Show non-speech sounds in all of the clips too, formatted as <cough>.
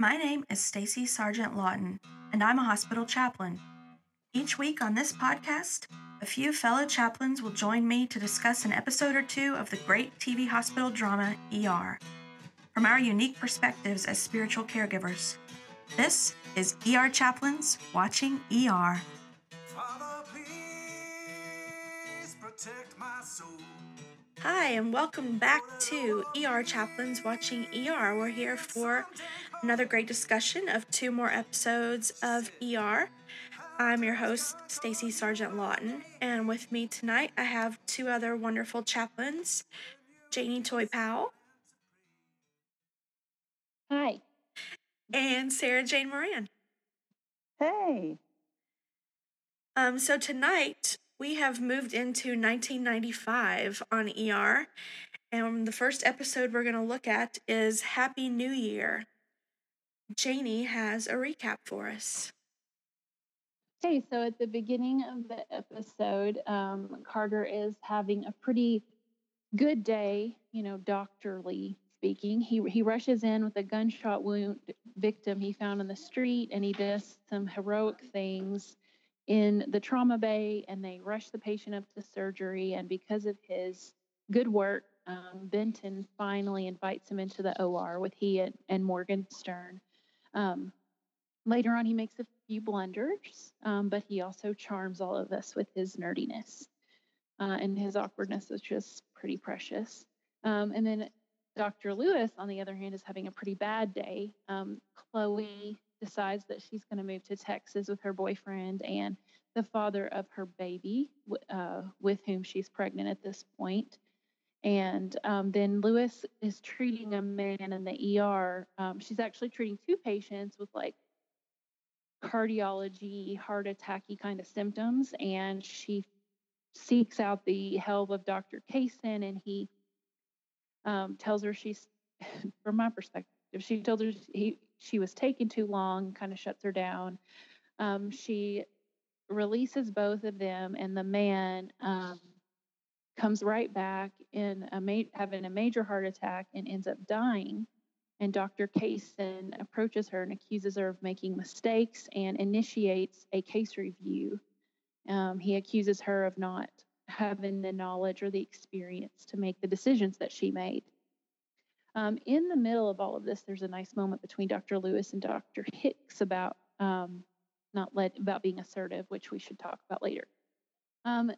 My name is Stacy Sargent Lawton, and I'm a hospital chaplain. Each week on this podcast, a few fellow chaplains will join me to discuss an episode or two of the great TV hospital drama ER from our unique perspectives as spiritual caregivers. This is ER Chaplains Watching ER. Father, Hi, and welcome back to ER Chaplains Watching ER. We're here for another great discussion of two more episodes of ER. I'm your host, Stacy Sargent Lawton, and with me tonight I have two other wonderful chaplains, Janie Toy Powell Hi. and Sarah Jane Moran. Hey. Um, so tonight we have moved into 1995 on ER, and the first episode we're going to look at is Happy New Year. Janie has a recap for us. Okay, so at the beginning of the episode, um, Carter is having a pretty good day, you know, doctorly speaking. He, he rushes in with a gunshot wound victim he found on the street and he does some heroic things in the trauma bay and they rush the patient up to surgery. And because of his good work, um, Benton finally invites him into the OR with he and, and Morgenstern. Um, later on, he makes a few blunders, um, but he also charms all of us with his nerdiness. Uh, and his awkwardness is just pretty precious. Um, and then Dr. Lewis, on the other hand, is having a pretty bad day. Um, Chloe decides that she's going to move to Texas with her boyfriend and the father of her baby, uh, with whom she's pregnant at this point. And um, then Lewis is treating a man in the ER. Um, she's actually treating two patients with like cardiology, heart attacky kind of symptoms. And she seeks out the help of Dr. Kayson, and he um, tells her she's, <laughs> from my perspective, she told her he, she was taking too long, kind of shuts her down. Um, she releases both of them, and the man um, comes right back in a ma- having a major heart attack and ends up dying. And Dr. Kayson approaches her and accuses her of making mistakes and initiates a case review. Um, he accuses her of not having the knowledge or the experience to make the decisions that she made. Um, in the middle of all of this, there's a nice moment between Dr. Lewis and Dr. Hicks about um, not let about being assertive, which we should talk about later. Um,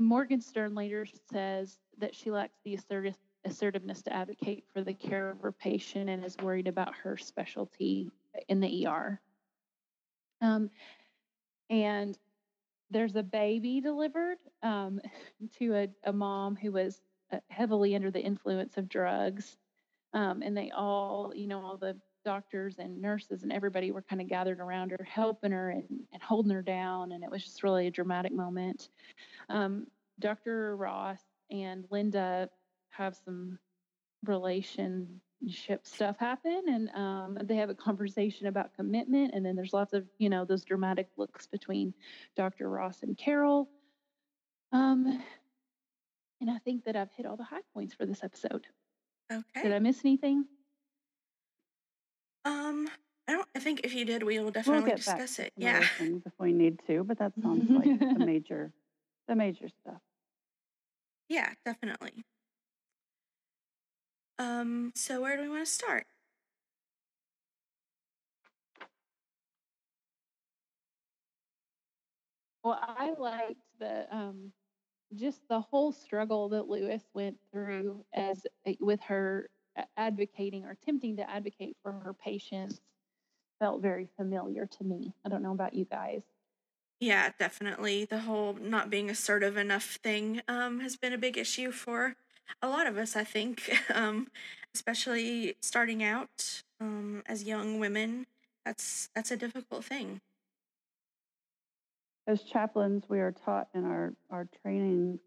Morgenstern later says that she lacks the assertive, assertiveness to advocate for the care of her patient and is worried about her specialty in the ER. And there's a baby delivered um, <laughs> to a, a, mom who was uh, heavily under the influence of drugs. Um, and they all, you know, all the doctors and nurses and everybody were kind of gathered around her, helping her and, and holding her down. And it was just really a dramatic moment. Um, Dr. Ross and Linda have some relationship stuff happen and um, they have a conversation about commitment. And then there's lots of, you know, those dramatic looks between Dr. Ross and Carol. Um, and I think that I've hit all the high points for this episode. Okay. Did I miss anything? Um, I don't. I think if you did, we will definitely we'll discuss it. Yeah. things if we need to, but that sounds <laughs> like the major, the major stuff. Yeah, definitely. Um, so where do we want to start? Well, I liked the um, just the whole struggle that Lewis went through as with her advocating or attempting to advocate for her patients felt very familiar to me. I don't know about you guys. Yeah, definitely. The whole not being assertive enough thing um, has been a big issue for a lot of us, I think, <laughs> um, especially starting out um, as young women. That's that's a difficult thing. As chaplains, we are taught in our, our training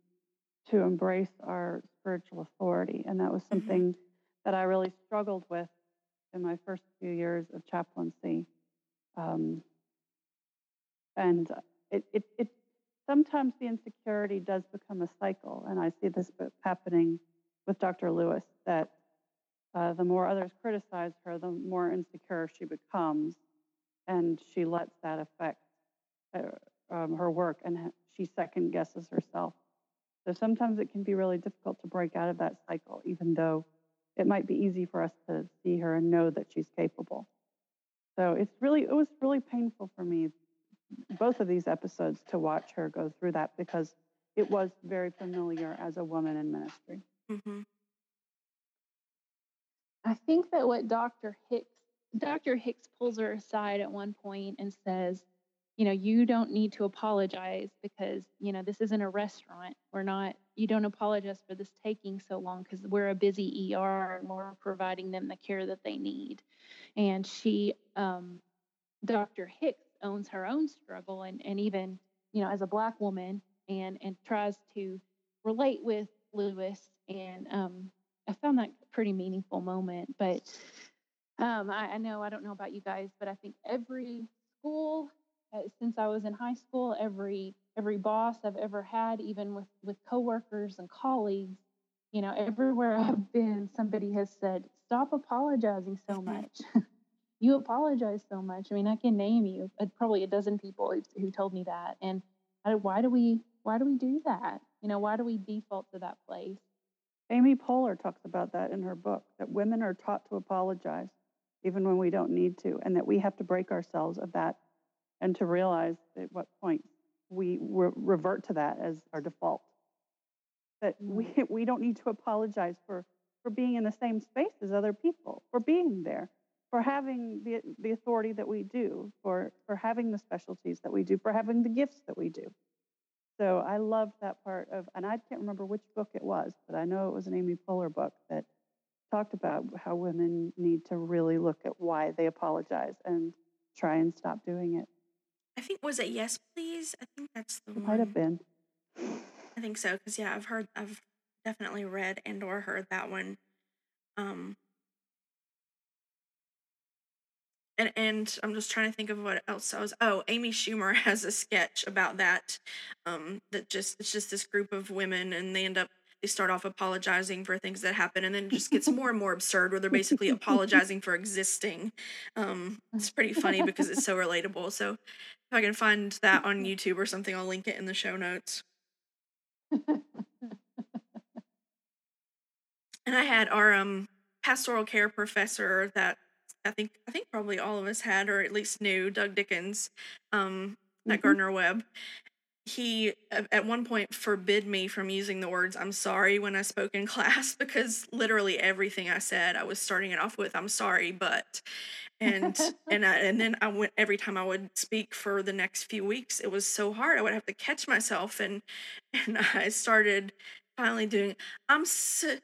to embrace our spiritual authority. And that was Mm-hmm. something that I really struggled with in my first few years of chaplaincy. Um, and it, it, it sometimes the insecurity does become a cycle. And I see this happening with Dr. Lewis that uh, the more others criticize her, the more insecure she becomes, and she lets that affect uh, um, her work, and she second guesses herself. So sometimes it can be really difficult to break out of that cycle, even though it might be easy for us to see her and know that she's capable. So it's really, it was really painful for me, both of these episodes, to watch her go through that because it was very familiar as a woman in ministry. hmm I think that what Dr. Hicks Dr. Hicks pulls her aside at one point and says, you know, you don't need to apologize because, you know, this isn't a restaurant. We're not you don't apologize for this taking so long because we're a busy ER and we're providing them the care that they need. And she um Dr. Hicks owns her own struggle and, and even, you know, as a black woman and and tries to relate with Lewis and um I found that a pretty meaningful moment. But um, I, I know I don't know about you guys, but I think every school since I was in high school, every every boss I've ever had, even with with coworkers and colleagues, you know, everywhere <laughs> I've been, somebody has said, "Stop apologizing so Mhm. much." <laughs> you apologize so much. I mean, I can name you uh, probably a dozen people who, who told me that. And I, why do we why do we do that? You know, why do we default to that place? Amy Poehler talks about that in her book that women are taught to apologize even when we don't need to, and that we have to break ourselves of that and to realize at what point we re- revert to that as our default. That hmm. we, <laughs> we don't need to apologize for, for being in the same space as other people, for being there, for having the, the authority that we do, for, for having the specialties that we do, for having the gifts that we do. So I love that part of, and I can't remember which book it was, but I know it was an Amy Poehler book that talked about how women need to really look at why they apologize and try and stop doing it. I think was it Yes Please? I think that's the It one. might have been. I think so because yeah, I've heard, I've definitely read and or heard that one. Um, and and I'm just trying to think of what else I was. Oh, Amy Schumer <laughs> has a sketch about that. Um, that just it's just this group of women and they end up they start off apologizing for things that happen and then it just gets <laughs> more and more absurd where they're basically apologizing for existing. Um, it's <laughs> pretty funny because it's so relatable. So if I can find that on YouTube or something, I'll link it in the show notes. and I had our um pastoral care professor that I think I think probably all of us had or at least knew Doug Dickens um at Mhm. Gardner Webb. He at one point forbid me from using the words I'm sorry when I spoke in <laughs> class because literally everything I said I was starting it off with I'm sorry but and <laughs> and I, and then I went every time I would speak for the next few weeks it was so hard I would have to catch myself and <laughs> and I started finally doing I'm so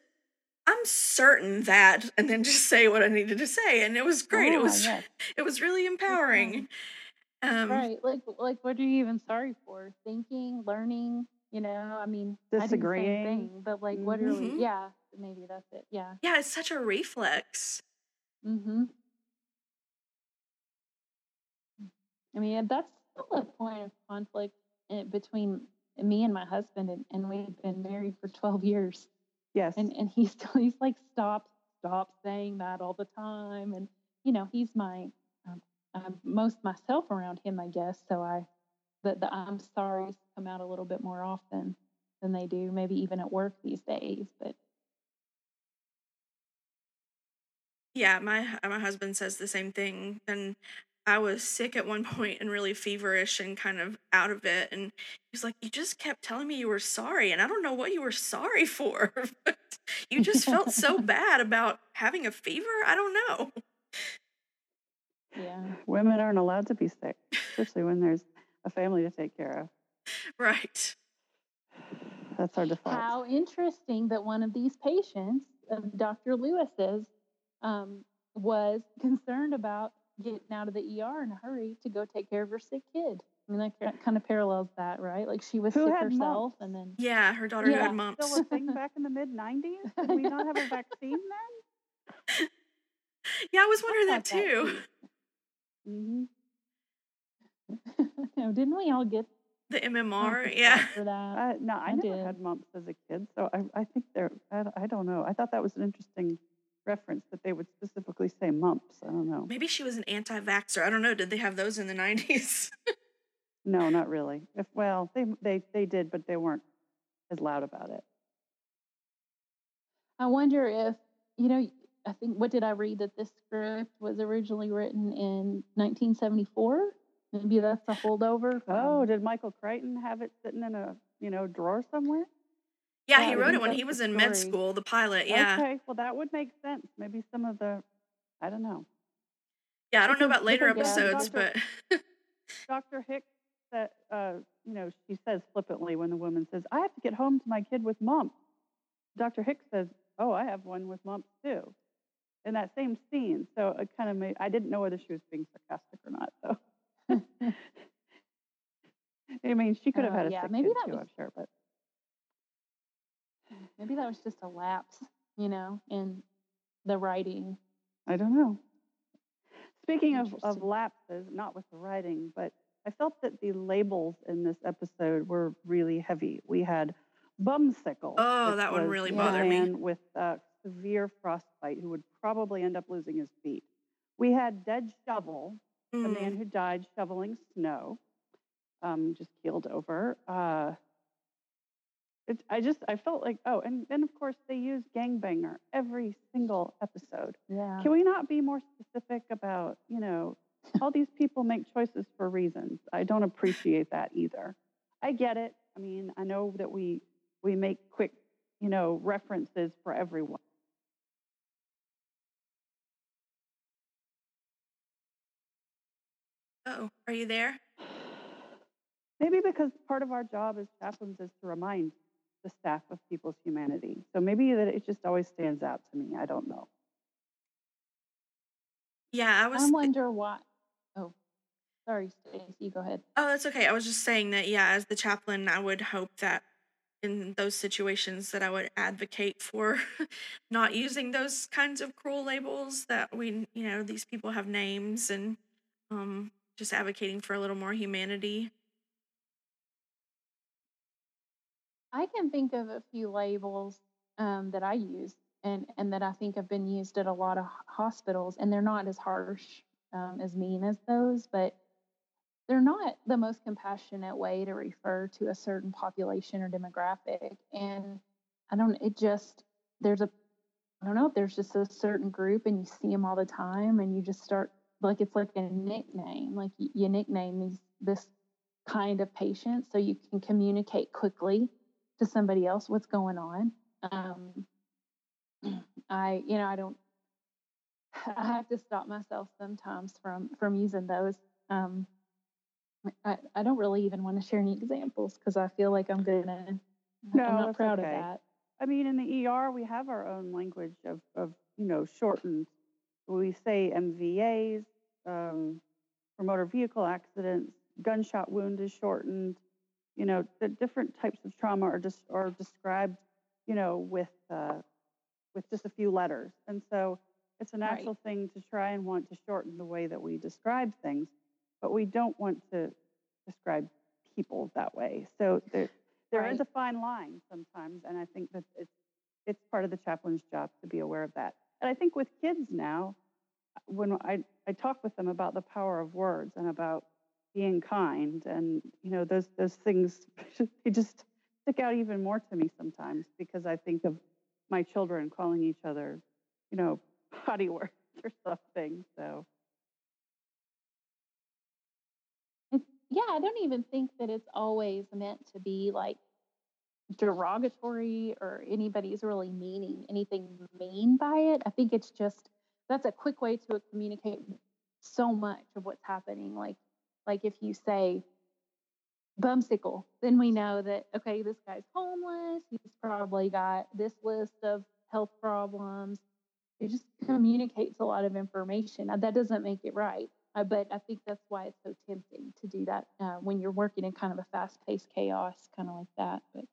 I'm certain that, and then just say what I needed to say, and it was great. it Ah, was yes. it was really empowering. Um, right. Like like what are you even sorry for? Thinking, learning, you know, I mean I do the same Disagreeing. thing, but like what are we Mhm. yeah, maybe that's it. Yeah. Yeah, it's such a reflex. Mm-hmm. I mean, that's still a point of conflict eh, between me and my husband, and, and we've been married for 12 years. Yes. And and he's still he's like, stop, stop saying that all the time. And you know, he's my I'm most myself around him, I guess. So I the the I'm sorry's come out a little bit more often than they do, maybe even at work these days. But Yeah, my my husband says the same thing. And I was sick at one <laughs> point and really feverish and kind of out of it. And he's like, "You just kept telling me you were sorry, and I don't know what you were sorry <laughs> for. but you just felt so <laughs> bad about having a fever. I don't know." Yeah. Women aren't allowed to be sick, especially when there's a family to take care of. Right. That's our default. How interesting that one of these patients of Dr. Lewis's um, was concerned about getting out of the ER in a hurry to go take care of her sick kid. I mean, that kind of parallels that, right? Like she was Who sick herself, mumps? and then Yeah, her daughter Yeah, had still mumps. Still a thing <laughs> back in the mid 90s? Did we not have a vaccine then? <laughs> Yeah, I was wondering that thought that too. Mm-hmm. <laughs> no, didn't we all get The mumps MMR, and yeah. stuff for that? Uh, no, I, I never did. had mumps as a kid, so I, I think they're. I, I don't know. I thought that was an interesting reference that they would specifically say mumps. I don't know. Maybe she was an anti vaxxer. I don't know. Did they have those in the 90s? No, not really. If well, they they they did, but they weren't as loud about it. I wonder if, you know, I think, what did I read that this script was originally written in 1974? Maybe that's a holdover. Oh, did Michael Crichton have it sitting in a you know drawer somewhere? yeah, Yeah, he wrote it when he was in med school, the pilot. Yeah. Okay, well that would make sense. Maybe some of the, I don't know. Yeah, I don't know about later because, yeah, episodes, Dr. but <laughs> Dr. Hicks that uh, you know, she says flippantly when the woman says, "I have to get home to my kid with mumps." Dr. Hicks says, "Oh, I have one with mumps too." In that same scene, so it kind of made. I didn't know whether she was being sarcastic or not, though. <laughs> I mean, she could have Oh, had a yeah, sick maybe kid that too, was- I'm sure, but Maybe that was just a lapse, you know, in the writing. I don't know. Speaking of, of lapses, not with the writing, but I felt that the labels in this episode were really heavy. We had bumsicle. Oh, that one really a bothered me. man with uh, severe frostbite who would probably end up losing his feet. We had dead shovel, the Mm, man who died shoveling snow, um, just keeled over. Uh, it, I just I felt like oh, and then of course they use gangbanger every single episode. Yeah. Can we not be more specific about, you know, all these people make choices for reasons. I don't appreciate that either. I get it. I mean, I know that we we make quick, you know, references for everyone. Oh, are you there? Maybe because part of our job as chaplains is to remind the staff of people's humanity. So maybe that it just always stands out to me. I don't know. Yeah, I was. I wonder why. Oh, sorry, Stacey. Go ahead. Oh, that's okay. I was just saying that, yeah, as the chaplain, I would hope that in those situations that I would advocate for <laughs> not using those kinds of cruel labels that we, you know, these people have names and um just advocating for a little more humanity. I can think of a few labels um, that I use and, and that I think have been used at a lot of hospitals, and they're not as harsh um, as mean as those, but they're not the most compassionate way to refer to a certain population or demographic. And I don't, it just, there's a, I don't know, there's just a certain group and you see them all the time and you just start, like, it's like a nickname. Like, you, nickname these, this kind of patient so you can communicate quickly to somebody else what's going on. Um, <clears throat> I, you know, I don't. <sighs> I have to stop myself sometimes from from using those. Um, I, I don't really even want to share any examples because I feel like I'm gonna. No, I'm not proud okay. of that. I mean, in the ER, we have our own language of, of you know, shortened. We say MVAs um, for motor vehicle accidents. Gunshot wound is shortened. You know, the different types of trauma are just are described, you know, with uh, with just a few letters. And so it's a Right. natural thing to try and want to shorten the way that we describe things, but we don't want to describe people that way. So there, there is Right. a fine line sometimes, and I think that it's it's part of the chaplain's job to be aware of that. And I think with kids now, when I, I talk with them about the power of words and about being kind and you know those those things <laughs> they just stick out even more to me sometimes because I think of my children calling each other, you know, <laughs> potty words or something. So yeah, I don't even think that it's always meant to be like derogatory or anybody's really meaning anything mean by it. I think it's just that's a quick way to communicate so much of what's happening. Like like if you say bumsicle, then we know that okay, this guy's homeless. He's probably got this list of health problems. It just communicates a lot of information. Now, that doesn't make it right, uh, but I think that's why it's so tempting to do that uh, when you're working in kind of a fast-paced chaos, kind of like that. But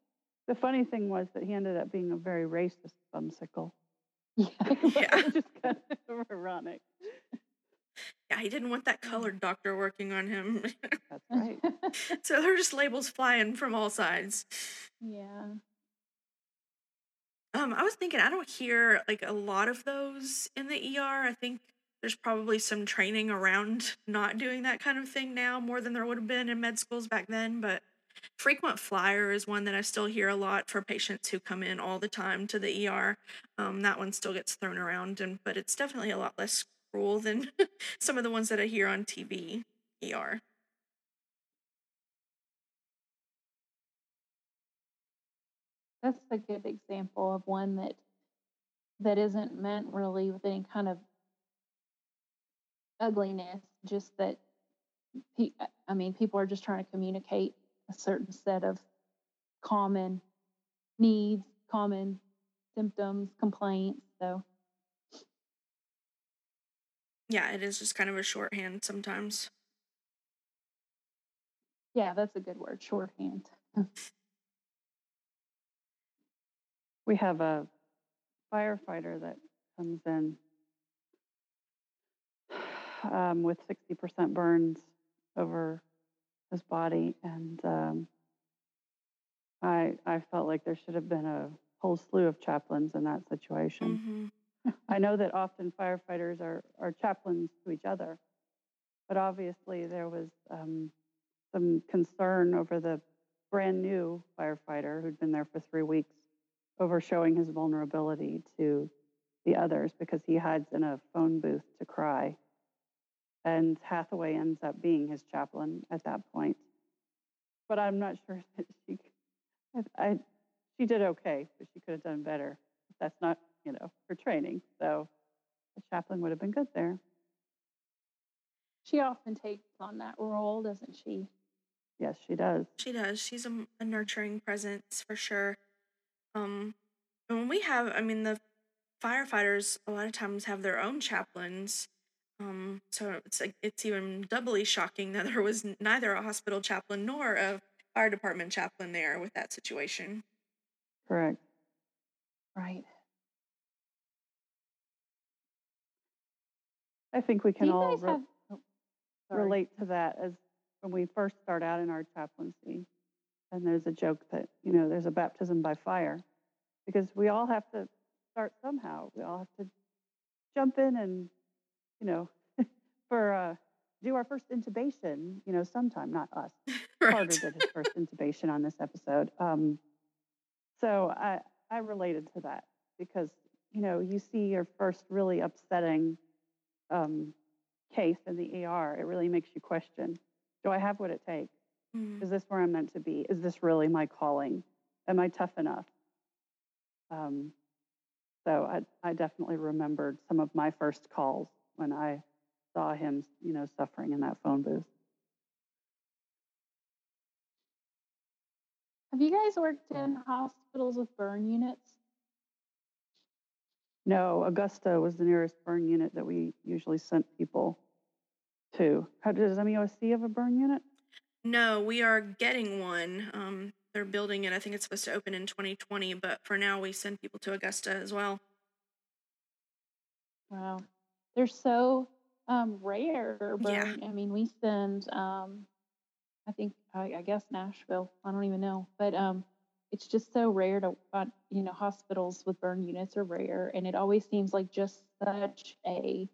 the funny thing was that he ended up being a very racist bumsicle. Yeah, Yeah. <laughs> Is kind of ironic. Yeah, he didn't want that colored doctor working on him. That's right. <laughs> so there are just labels flying from all sides. yeah. Um, I was thinking I don't hear like a lot of those in the ER. I think there's probably some training around not doing that kind of thing now more than there would have been in med schools back then, but frequent flyer is one that I still hear a lot for patients who come in all the time to the ER. Um, that one still gets thrown around, and but it's definitely a lot less cruel than <laughs> some of the ones that I hear on TV ER. That's a good example of one that that isn't meant really with any kind of ugliness, just that I mean, people are just trying to communicate a certain set of common needs, common symptoms, complaints. So, Yeah, it is just kind of a shorthand sometimes. yeah, that's a good word, shorthand. <laughs> We have a firefighter that comes in <sighs> um, with 60% burns over his body, and um, I I felt like there should have been a whole slew of chaplains in that situation. hmm <laughs> I know that often firefighters are, are chaplains to each other, but obviously there was um, some concern over the brand new firefighter who'd been there for three weeks over showing his vulnerability to the others because he hides in a phone booth to cry. And Hathaway ends up being his chaplain at that point. But I'm not sure <laughs> that she, I, I, she did okay, but she could have done better. That's not, you know, her training. So a chaplain would have been good there. She often takes on that role, doesn't she? Yes, she does. She does. She's a, a nurturing presence for sure. Um, and when we have, I mean, the firefighters a lot of times have their own chaplains. Um, so it's like it's even doubly shocking that there was neither a hospital chaplain nor a fire department chaplain there with that situation. Correct. Right. I think we can all re- have oh, relate to that as when we first start out in our chaplaincy. And there's a joke that, you know, there's a baptism by fire because we all have to start somehow. We all have to jump in and, you know, <laughs> for uh, do our first intubation, you know, sometime, not us. <laughs> Carter did his first intubation on this episode. Um, so I, I related to that because, you know, you see your first really upsetting um, case in the ER. It really makes you question do I have what it takes? Mm. Is this where I'm meant to be? Is this really my calling? Am I tough enough? Um, so I, I definitely remembered some of my first calls when I saw him, you know, suffering in that phone booth. Have you guys worked in hospitals with burn units? No, Augusta was the nearest burn unit that we usually sent people to. How does MEOC have a burn unit? No, we are getting one. Um, they're building it. I think it's supposed to open in 2020, but for now we send people to Augusta as well. Wow. They're so um, rare. Yeah. Burn. I mean, we send, um, I think, I, I guess Nashville. I don't even know, but um, it's just so rare to, uh, you know, hospitals with burn units are rare, and it always seems like just such a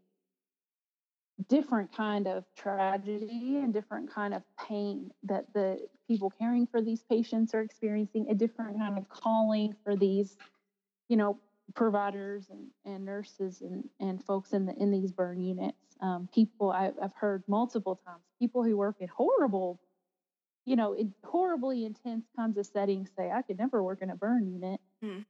different kind of tragedy and different kind of pain that the people caring for these patients are experiencing a different kind of calling for these you know providers and, and nurses and, and folks in the in these burn units um, people I, i've heard multiple times people who work in horrible you know in horribly intense kinds of settings say i could never work in a burn unit Hmm.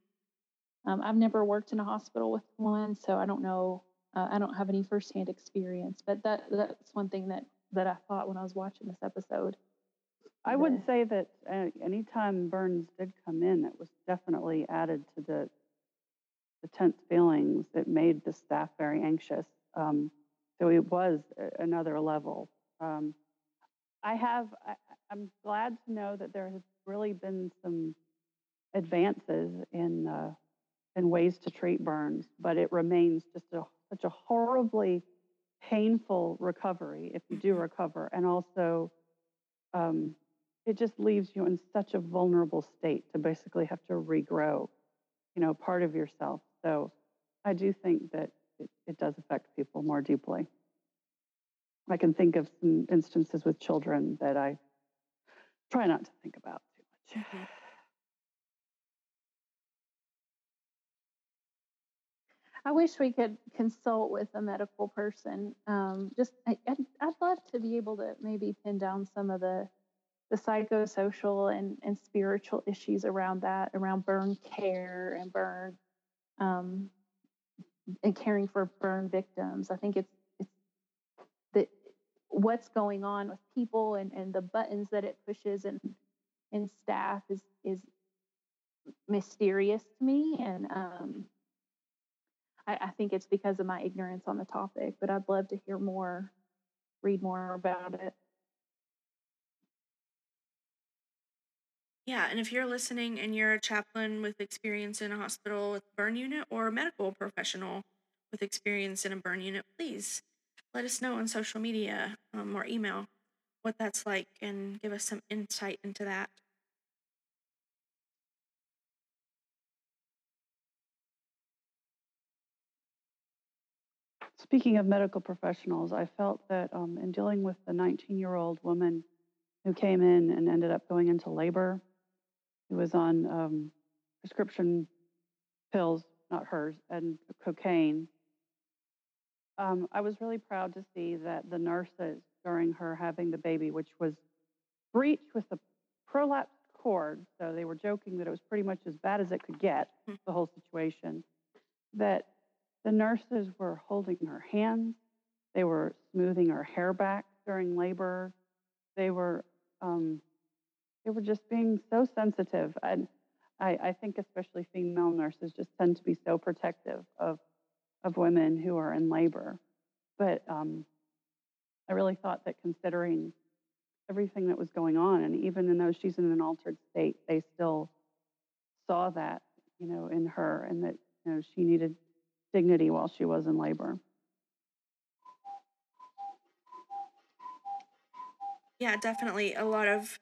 um, i've never worked in a hospital with one so i don't know uh, I don't have any firsthand experience, but that that's one thing that that I thought when I was watching this episode. I would say that uh, anytime burns did come in, it was definitely added to the the tense feelings. that made the staff very anxious. Um, so it was another level. Um, I have. I, I'm glad to know that there has really been some advances in uh, in ways to treat burns, but it remains just a, such a horribly painful recovery if you do recover, and also um, it just leaves you in such a vulnerable state to basically have to regrow. you know, part of yourself. So I do think that it, it does affect people more deeply. I can think of some instances with children that I try not to think about too much. Mhm. I wish we could consult with a medical person. Um, just, I, I'd, I'd love to be able to maybe pin down some of the the psychosocial and, and spiritual issues around that, around burn care and burn um, and caring for burn victims. I think it's it's that what's going on with people and, and the buttons that it pushes and and staff is is mysterious to me and um, I, I think it's because of my ignorance on the topic, but I'd love to hear more, read more about it. Yeah, and if you're listening and you're a chaplain with experience in a hospital with burn unit or a medical professional with experience in a burn unit, please let us know on social media um, or email what that's like and give us some insight into that. Speaking of medical professionals, I felt that um, in dealing with the 19 year old woman who came in and ended up going into labor, who was on um, prescription pills, not hers, and cocaine, um, I was really proud to see that the nurses during her having the baby, which was breached with a prolapsed cord, so they were joking that it was pretty much as bad as it could get, Hmm. the whole situation, that the nurses were holding her hands, they were smoothing her hair back during labor, they were um, they were just being so sensitive. And I, I think especially female nurses just tend to be so protective of of women who are in labor. But um, I really thought that considering everything that was going on, and even though she's in an altered state, they still saw that, you know, in her, and that you know she needed dignity while she was in labor. Yeah, definitely a lot of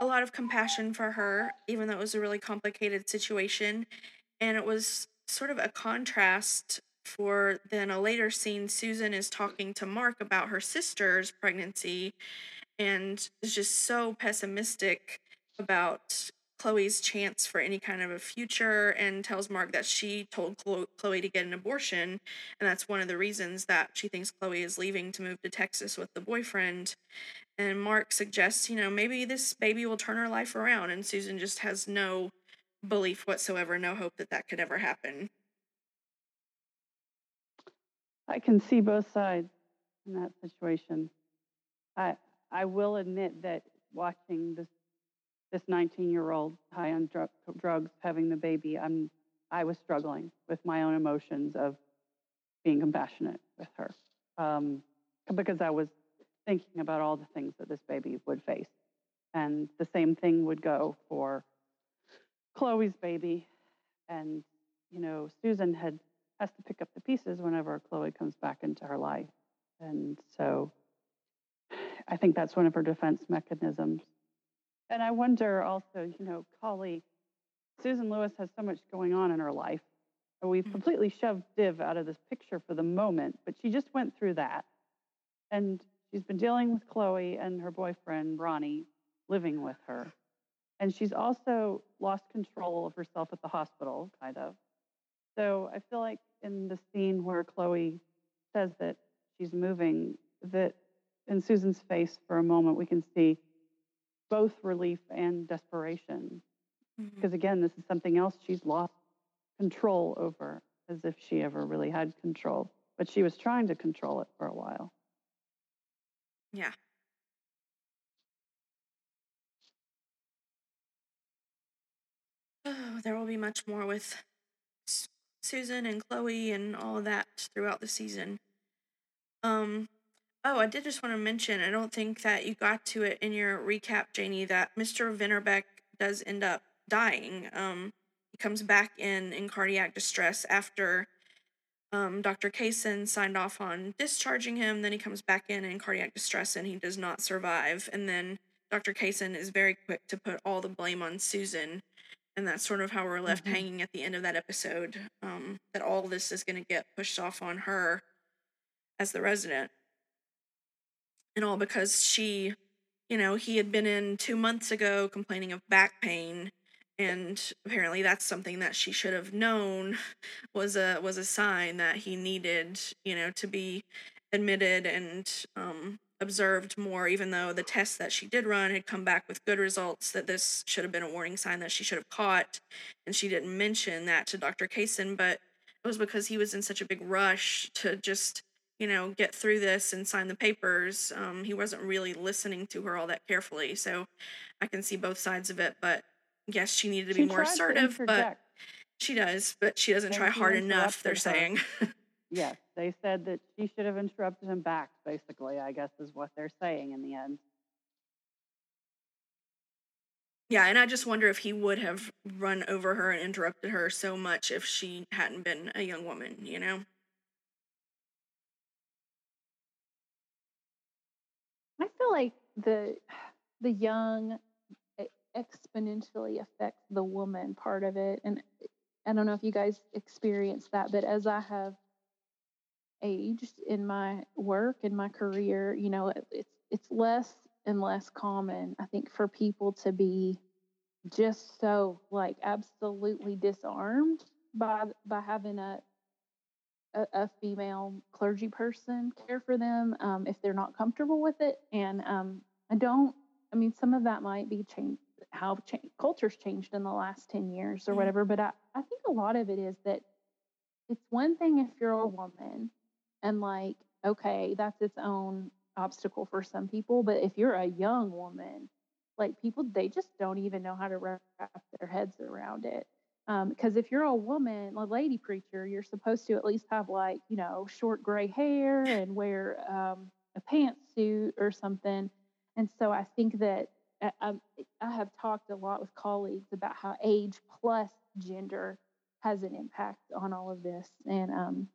a lot of compassion for her, even though it was a really complicated situation. And it was sort of a contrast for then a later scene. Susan is talking to Mark about her sister's pregnancy and is just so pessimistic about Chloe's chance for any kind of a future and tells Mark that she told Chloe to get an abortion. And that's one of the reasons that she thinks Chloe is leaving to move to Texas with the boyfriend. And Mark suggests, you know, maybe this baby will turn her life around. And Susan just has no belief whatsoever, no hope that that could ever happen. I can see both sides in that situation. I I will admit that watching this this 19 year old high on drug, drugs having the baby, I'm I was struggling with my own emotions of being compassionate with her um, because I was thinking about all the things that this baby would face, and the same thing would go for Chloe's baby, and you know Susan had has to pick up the pieces whenever Chloe comes back into her life. And so I think that's one of her defense mechanisms. And I wonder also, you know, Collie, Susan Lewis has so much going on in her life. And we've Mhm. completely shoved Div out of this picture for the moment, but she just went through that. And she's been dealing with Chloe and her boyfriend, Ronnie, living with her. And she's also lost control of herself at the hospital, kind of. So I feel like in the scene where Chloe says that she's moving, that in Susan's face for a moment we can see both relief and desperation. Mhm. Because again, this is something else she's lost control over, as if she ever really had control. But she was trying to control it for a while. Yeah. Oh, <sighs> there will be much more with Susan and Chloe and all of that throughout the season. Um, oh, I did just want to mention, I don't think that you got to it in your recap, Janie, that Mr. Vinnerbeck does end up dying. Um, he comes back in in cardiac distress after um, Dr. Kayson signed off on discharging him. Then he comes back in in cardiac distress and he does not survive. And then Dr. Kayson is very quick to put all the blame on Susan and that's sort of how we're left Mhm. hanging at the end of that episode. Um, that all this is going to get pushed off on her as the resident, and all because she, you know, he had been in two months ago complaining of back pain, and apparently that's something that she should have known was a was a sign that he needed, you know, to be admitted and um, observed more, even though the tests that she did run had come back with good results, that this should have been a warning sign that she should have caught. And she didn't mention that to Dr. Kayson, but it was because he was in such a big rush to just, you know, get through this and sign the papers. Um, he wasn't really listening to her all that carefully. So I can see both sides of it, but yes, she needed to be more assertive, but she does, but she doesn't try hard enough, they're her. saying. <laughs> Yes, they said that she should have interrupted him back, basically, I guess is what they're saying in the end. Yeah, and I just wonder if he would have run over her and interrupted her so much if she hadn't been a young woman, you know? I feel like the <sighs> the young exponentially affects the woman part of it, and I don't know if you guys experience that, but as I have aged in my work and my career, you know, it's it's less and less common, I think, for people to be just so like absolutely disarmed by by having a a, a female clergy person care for them um, if they're not comfortable with it. And um, I don't. I mean, some of that might be change how cha- culture's changed in the last ten years or Mhm. whatever. But I, I think a lot of it is that it's one thing if you're a woman and like okay, that's its own obstacle for some people. But if you're a young woman, like people, they just don't even know how to wrap their heads around it because if you're a woman, a lady preacher, you're supposed to at least have like you know short gray hair and wear um, a pantsuit or something. And so I think that I, I, I have talked a lot with colleagues about how age plus gender has an impact on all of this, and um,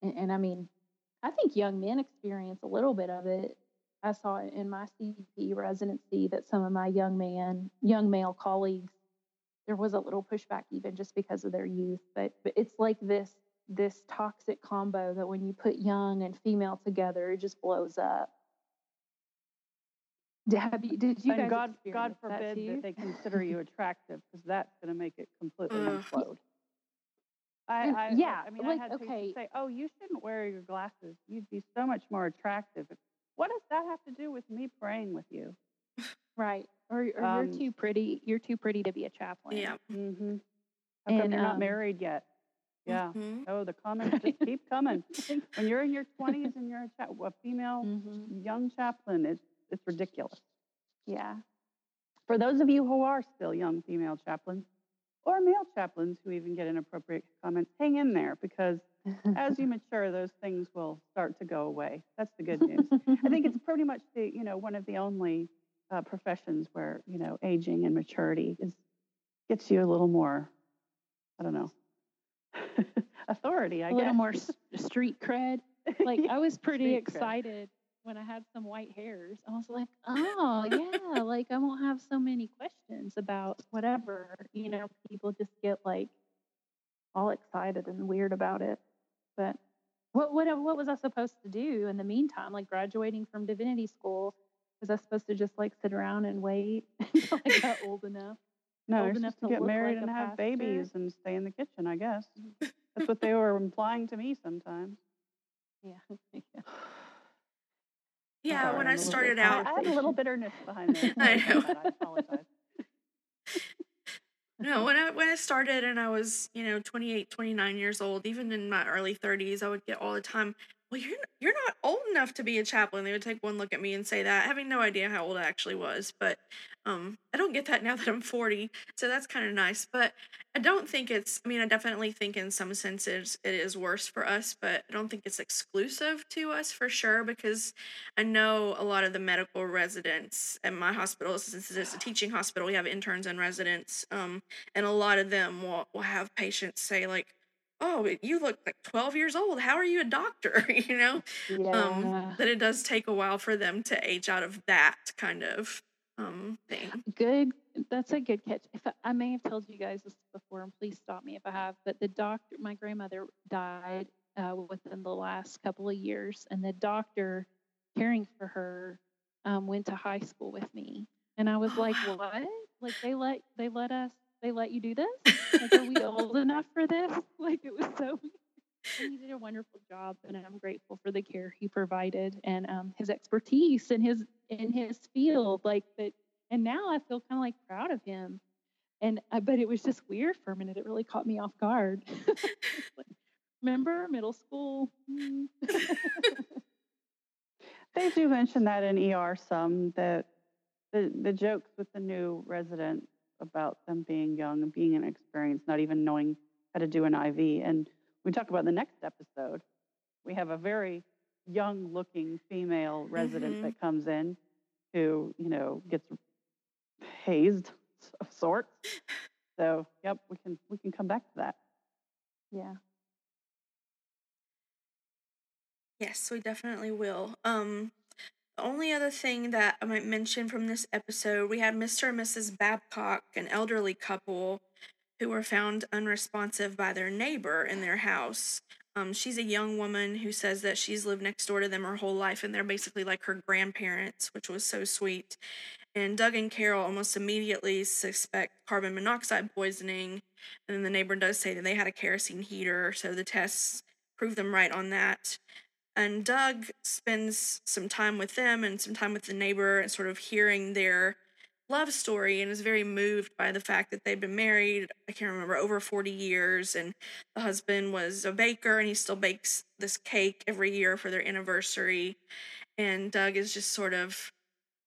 and, and I mean, I think young men experience a little bit of it. I saw in my CBP residency that some of my young man, young male colleagues there was a little pushback even just because of their youth but, but it's like this this toxic combo that when you put young and female together it just blows up did, have you, did you and guys God, God experience that forbid that, they consider you attractive because that's going to make it completely Ugh. implode. I, I, yeah, I mean, like, I had patients okay. say, "Oh, you shouldn't wear your glasses. You'd be so much more attractive." What does that have to do with me praying with you? right or, or Um, you're too pretty you're too pretty to be a chaplain Yeah. Mm-hmm. How come And, you're not um, married yet? Yeah. Mhm. Oh, the <laughs> comments just keep coming. When you're in your 20s and you're a, cha- a female Mhm. young chaplain, it's it's ridiculous. yeah For those of you who are still young female chaplains or male chaplains who even get inappropriate comments, hang in there because as you <laughs> mature, those things will start to go away. That's the good news. <laughs> I think it's pretty much the you know one of the only uh, professions where you know aging and maturity is gets you a little more, I don't know, <laughs> authority. I a guess a little more s- street cred <laughs> like I was pretty street cred. excited when I had some white hairs. I was like, oh yeah, <laughs> like I won't have so many questions about whatever. You know, people just get like all excited and weird about it. But what what what was I supposed to do in the meantime? Like graduating from divinity school, was I supposed to just like sit around and wait <laughs> until I got <laughs> old enough? No, old you're enough to to get married like and have pastor? babies and stay in the kitchen. I guess mm-hmm. that's what they were implying to me sometimes. <laughs> Yeah. yeah. <sighs> Yeah, Sorry, when I'm I a little started bit- I- out, I had a little bitterness behind there. I know. that. I apologize. no, when I when I started and I was, you know, 28, 29 years old, even in my early 30s, I would get all the time, "Well, you're you're not old enough to be a chaplain." They would take one look at me and say that, having no idea how old I actually was. But um I don't get that <laughs> now that I'm 40, so that's kind of nice. But I don't think it's I mean, I definitely think in some senses it is worse for us, but I don't think it's exclusive to us for sure because I know a lot of the medical residents at my hospital, since it's a teaching hospital, we have interns and residents, um, and a lot of them will, will have patients say like, "Oh, you look like 12 years old. How are you a doctor?" <laughs> you know, um, Yeah. that it does take a while for them to age out of that kind of um thing. Good. That's a good catch. If I, I may have told you guys this before, and please stop me if I have. But the doctor, my grandmother died uh, within the last couple of years, and the doctor caring for her um, went to high school with me, and I was Oh, like, wow. <gasps> "What? Like they let they let us they let you do this? Like, are we <laughs> old enough for this? <laughs> Like it was so." <laughs> And he did a wonderful job, and I'm grateful for the care he provided and um, his expertise in his in his field. Like that, and now I feel kind of like proud of him. And uh, but it was just weird for a minute. It really caught me off guard. Like, Remember middle school? Mm. They do mention that in ER some that the the jokes with the new resident about them being young and being inexperienced, not even knowing how to do an IV. And we talk about the next episode. We have a very young looking female resident Mhm. that comes in who, you know, gets hazed of sorts. So yep, we can we can come back to that. yeah. Yes, we definitely will. Um, the only other thing that I might mention from this episode, we had Mr. and Mrs. Babcock, an elderly couple, who were found unresponsive by their neighbor in their house. Um, she's a young woman who says that she's lived next door to them her whole life, and they're basically like her grandparents, which was so sweet. And Doug and Carol almost immediately suspect carbon monoxide poisoning, and then the neighbor does say that they had a kerosene heater, so the tests prove them right on that and Doug spends some time with them and some time with the neighbor and sort of hearing their love story and is very moved by the fact that they've been married I can't remember over 40 years and the husband was a baker and he still bakes this cake every year for their anniversary. And Doug is just sort of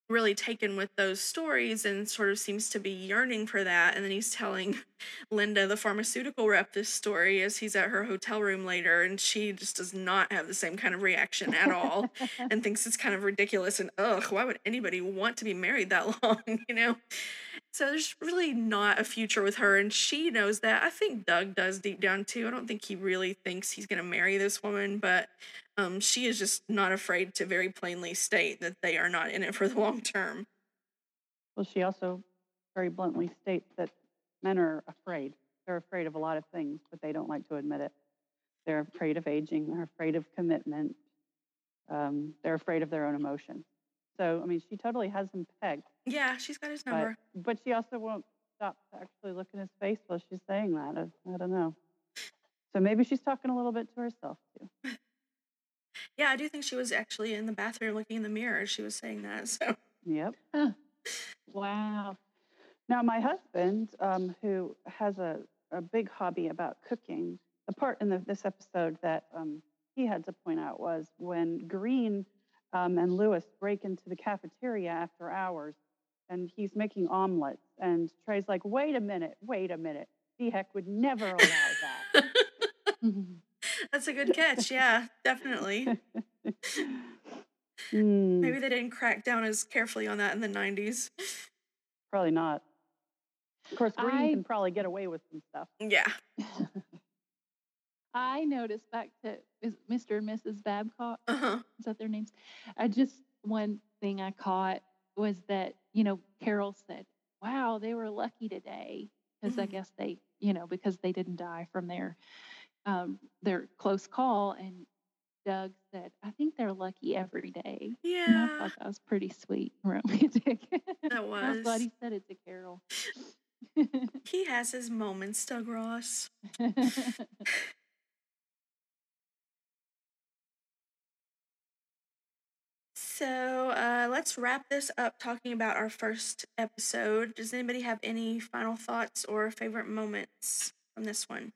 really taken with those stories and sort of seems to be yearning for that and then he's telling <laughs> Linda the pharmaceutical rep this story as he's at her hotel room later and she just does not have the same kind of reaction at all <laughs> and thinks it's kind of ridiculous and ugh why would anybody want to be married that <laughs> long? You know? So there's really not a future with her and she knows that. I think doug does deep down too. I don't think he really thinks he's going to marry this woman but um, she is just not afraid to very plainly state that they are not in it for the long term Well, she also very bluntly states that men are afraid. They're afraid of a lot of things, but they don't like to admit it. They're afraid of aging. They're afraid of commitment. Um, they're afraid of their own emotion. So, I mean, she totally has him pegged, yeah she's got his but, number but she also won't stop to actually look in his face while she's saying that. I, I don't know. So maybe she's talking a little bit to herself too. <laughs> Yeah, I do think she was actually in the bathroom looking in the mirror as she was saying that. So Yep. Wow. Now, my husband, um, who has a, a big hobby about cooking, the part in the, this episode that um, he had to point out was when Green um, and Lewis break into the cafeteria after hours and he's making omelets. And Trey's like, wait a minute, wait a minute. DHEC would never allow that. <laughs> <laughs> that's a good catch. Yeah, definitely. Hmm, Maybe they didn't crack down as carefully on that in the 90s. probably not. Of course, Green I- can probably get away with some stuff. Yeah. <laughs> I noticed back to Mr. and Mrs. Babcock. Uh huh. Is that their names? I just one thing I caught was that you know Carol said, "Wow, they were lucky today," because I Mhm. guess they you know because they didn't die from their um, their close call. And Doug said, "I think they're lucky every day." And I thought that was pretty sweet, <laughs> romantic. That was. I was glad he said it to Carol. <laughs> He has his moments, Doug Ross. <laughs> So uh, let's wrap this up talking about our first episode. Does anybody have any final thoughts or favorite moments from this one?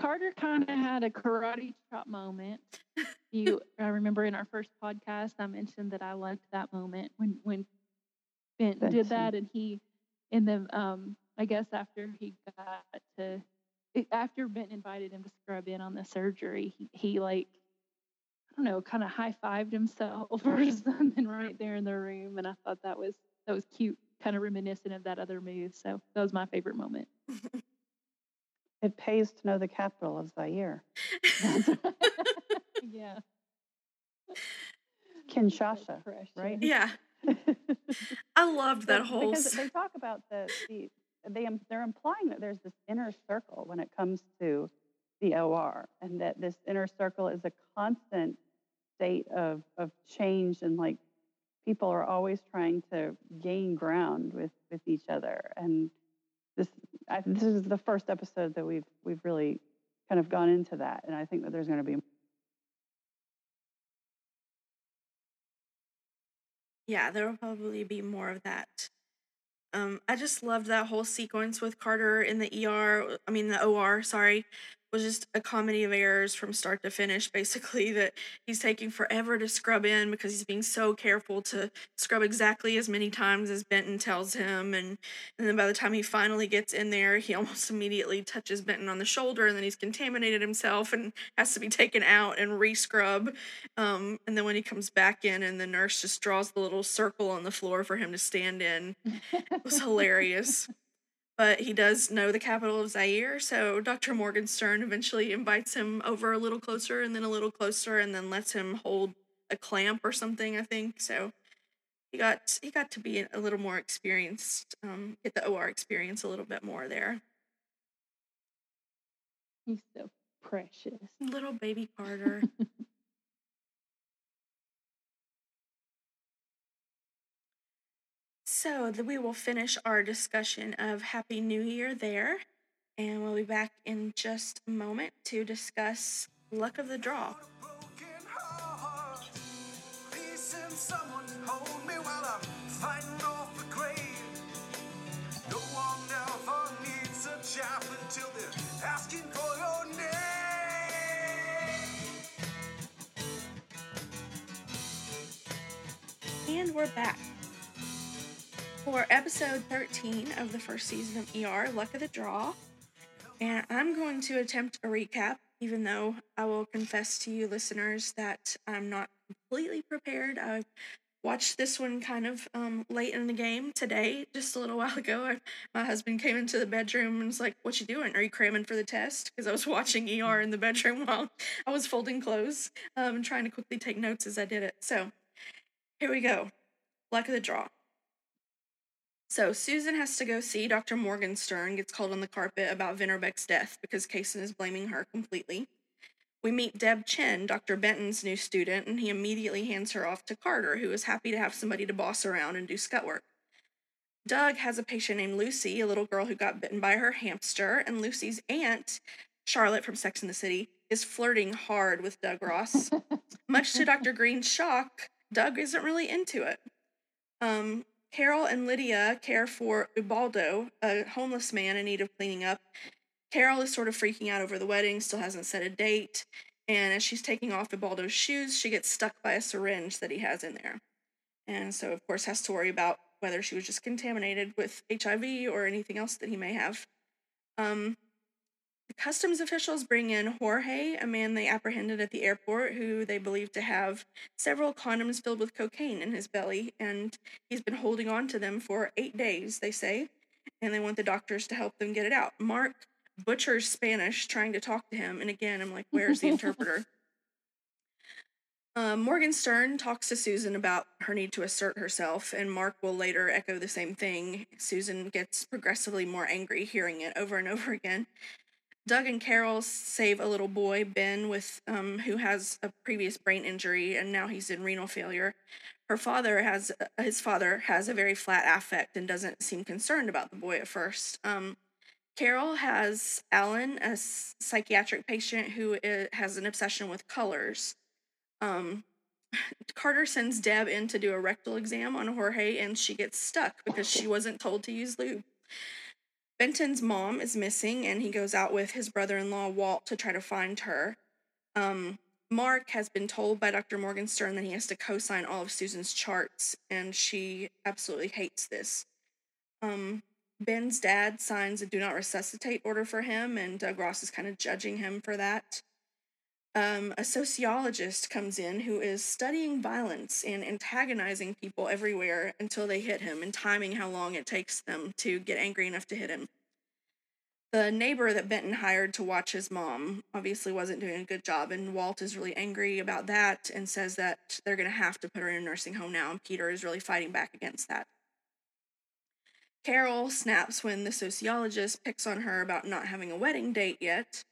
Carter kind of had a karate chop moment. You, I remember in our first podcast, I mentioned that I liked that moment when when Benton did Benson. that, and he, and then um, I guess after he got to, after Benton invited him to scrub in on the surgery, he, he like, I don't know, kind of high fived himself <laughs> or something right there in the room, and I thought that was that was cute, kind of reminiscent of that other move. So that was my favorite moment. <laughs> It pays to know the capital of Zaire. <laughs> yeah. <laughs> Kinshasa, right? Yeah. <laughs> I loved that whole. because they talk about the, the they they're implying that there's this inner circle when it comes to the OR, and that this inner circle is a constant state of of change, and like people are always trying to gain ground with with each other. And this I, this is the first episode that we've we've really kind of gone into that, and I think that there's going to be Yeah, there will probably be more of that. Um, I just loved that whole sequence with Carter in the ER. I mean, the OR. Sorry, was just a comedy of errors from start to finish. Basically, <laughs> that he's taking forever to scrub in because he's being so careful to scrub exactly as many times as Benton tells him, and and then by the time he finally gets in there, he <laughs> almost immediately touches Benton on the shoulder, and then he's contaminated himself and has to be taken out and re-scrub. Um, and then when he comes back in, and the nurse just draws the little circle on the floor for him to stand in, it was <laughs> hilarious. But he does know the capital of Zaire, so Dr. Morgenstern eventually invites him over a little closer and then a little closer and then lets him hold a clamp or something, I think. So he got he got to be a little more experienced, um, get the OR experience a little bit more there. He's so precious. Little baby Carter. <laughs> So we will finish our discussion of Happy New Year there, and we'll be back in just a moment to discuss Luck of the Draw. broken heart. Please send someone to hold me while I'm fighting off the grave. No one ever needs a chaplain till they're asking for your name. And we're back for episode 13 of the first season of ER, Luck of the Draw. And I'm going to attempt a recap, even though I will confess to you, listeners, that I'm not completely prepared. I watched this one kind of um, late in the game today, just a little <laughs> while ago. My husband came into the bedroom and was like, What you doing? Are you cramming for the test? Because I was <laughs> watching ER in the bedroom while I was folding clothes um, and trying to quickly take notes as I did it. So here we go. Luck of the draw. So Susan has to go see Dr. Morgenstern, gets called on the carpet about Vinterbeck's death because Kayson is blaming her completely. We meet Deb Chen, Dr. Benton's new student, and he immediately hands her off to Carter, who is happy to have somebody to boss around and do scut work. Doug has a patient named Lucy, a little girl who got bitten by her hamster, and Lucy's aunt, Charlotte from Sex and the City, is flirting hard with Doug Ross. <laughs> Much to Dr. Green's shock, Doug isn't really into it. Um, Carol and Lydia care for Ubaldo, a homeless man in need of cleaning up. Carol is sort of freaking out over the wedding, still hasn't set a date, and as she's taking off Ubaldo's shoes, she gets stuck by a syringe that he has in there. And so, of course, has to worry about whether she was just contaminated with HIV or anything else that he may have. Um, customs officials bring in Jorge, a man they apprehended at the airport, who they believe to have several condoms filled with cocaine in his belly, and he's been holding on to them for eight days, they say, and they want the doctors to help them get it out. Mark butchers Spanish trying to talk to him, and again, I'm like, where's the interpreter? <laughs> Uh, Morgenstern talks to Susan about her need to assert herself, and Mark will later echo the same thing. Susan gets progressively more angry hearing it over and over again. Doug and Carol save a little boy, Ben, with um, who has a previous brain injury and now he's in renal failure. Her father has his father has a very flat affect and doesn't seem concerned about the boy at first. Um, Carol has Alan, a psychiatric patient who has an obsession with colors. Um, <sighs> Carter sends Deb in to do a rectal exam on Jorge, and she gets stuck because she wasn't told to use lube. Benton's mom is missing, and he goes out with his brother in law, Walt, to try to find her. Um, Mark has been told by Dr. Morgenstern that he has to co sign all of Susan's charts, and she absolutely hates this. Um, Ben's dad signs a do not resuscitate order for him, and Doug Ross is kind of judging him for that. Um, a sociologist comes in who is studying violence and antagonizing people everywhere until they hit him and timing how long it takes them to get angry enough to hit him. The neighbor that Benton hired to watch his mom obviously wasn't doing a good job, and Walt is really angry about that and says that they're going to have to put her in a nursing home now, and Peter is really fighting back against that. Carol snaps when the sociologist picks on her about not having a wedding date yet.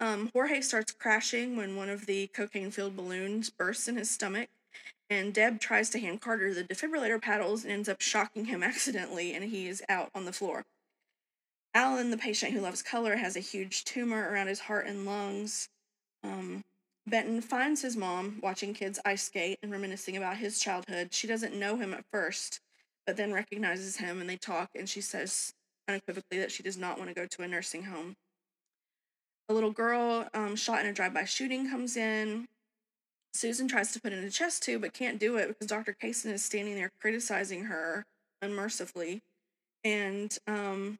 Um, Jorge starts crashing when one of the cocaine filled balloons bursts in his stomach, and Deb tries to hand Carter the defibrillator paddles and ends up shocking him <laughs> accidentally, and he is out on the floor. Alan, the patient who loves color, has a huge tumor around his heart and lungs. Um, Benton finds his mom watching kids ice skate and reminiscing about his childhood. She doesn't know him at first, but then recognizes him and they talk, and she says unequivocally that she does not want to go to a nursing home. A little girl um, shot in a drive by shooting comes in. Susan tries to put in a chest tube but can't do it because Dr. Kayson is standing there criticizing her unmercifully. And um,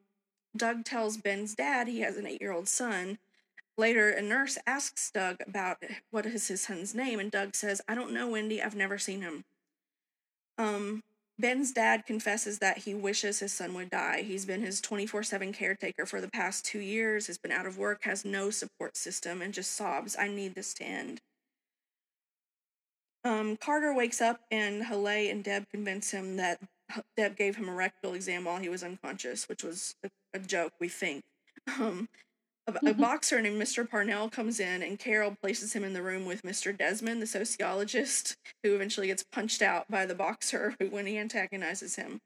Doug tells Ben's dad he has an eight year old son. Later, a nurse asks Doug about what is his son's name, and Doug says, I don't know, Wendy. I've never seen him. Um, Ben's dad confesses that he wishes his son would die. He's been his 24 7 caretaker for the past two years, has been out of work, has no support system, and just sobs, I need this to end. Um, Carter wakes up, and Haleh and Deb convince him that Deb gave him a rectal exam while he was unconscious, which was a, a joke, we think. <laughs> Um, a, a boxer named Mr. Parnell comes in, and Carol places him in the room with Mr. Desmond, the sociologist, who eventually gets punched out by the boxer <laughs> when he antagonizes him.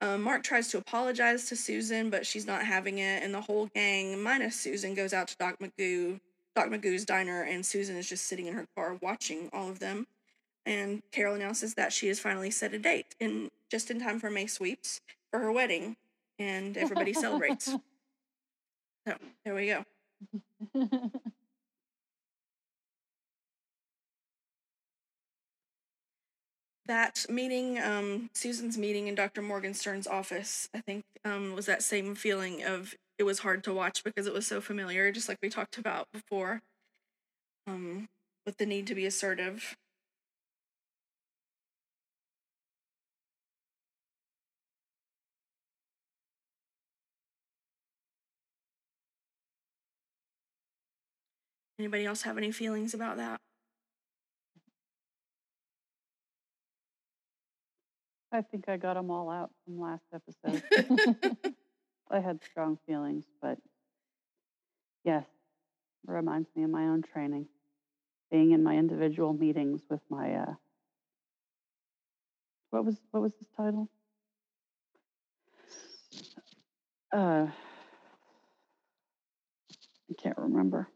Um, Mark tries to apologize to Susan, but she's not having it, and the whole gang, minus Susan, goes out to Doc Magoo, Doc Magoo's diner, and Susan is just sitting in her car watching all of them. And Carol announces that she has finally set a date, in just in time for May sweeps for her wedding, and everybody celebrates. <laughs> So there we go. <laughs> that meeting, um, Susan's meeting in Dr. Morgenstern's office, I think, um, was that same feeling of it was hard to watch because it was so familiar, just like we talked about before, um, with the need to be assertive. Anybody else have any feelings about that? I think I got them all out from last episode. <laughs> <laughs> I had strong feelings, but yes, it reminds me of my own training. Being in my individual meetings with my uh what was what was his title? Uh I can't remember.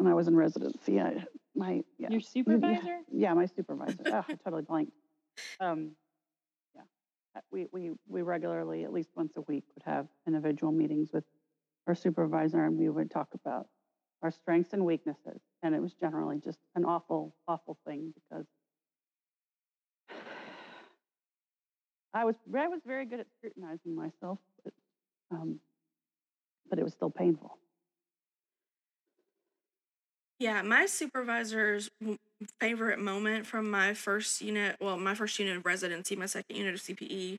When I was in residency, I my yeah. Your <laughs> supervisor? Yeah, my supervisor. oh, I totally blanked. Um, yeah, Uh, we we we regularly, at least once a week, would have individual meetings with our supervisor, and we would talk about our strengths and weaknesses. And it was generally just an awful, awful thing because I was I was very good at scrutinizing myself, but um, but it was still painful. Yeah, my supervisor's favorite moment from my first unit, well, my first unit of residency, my second unit of CPE,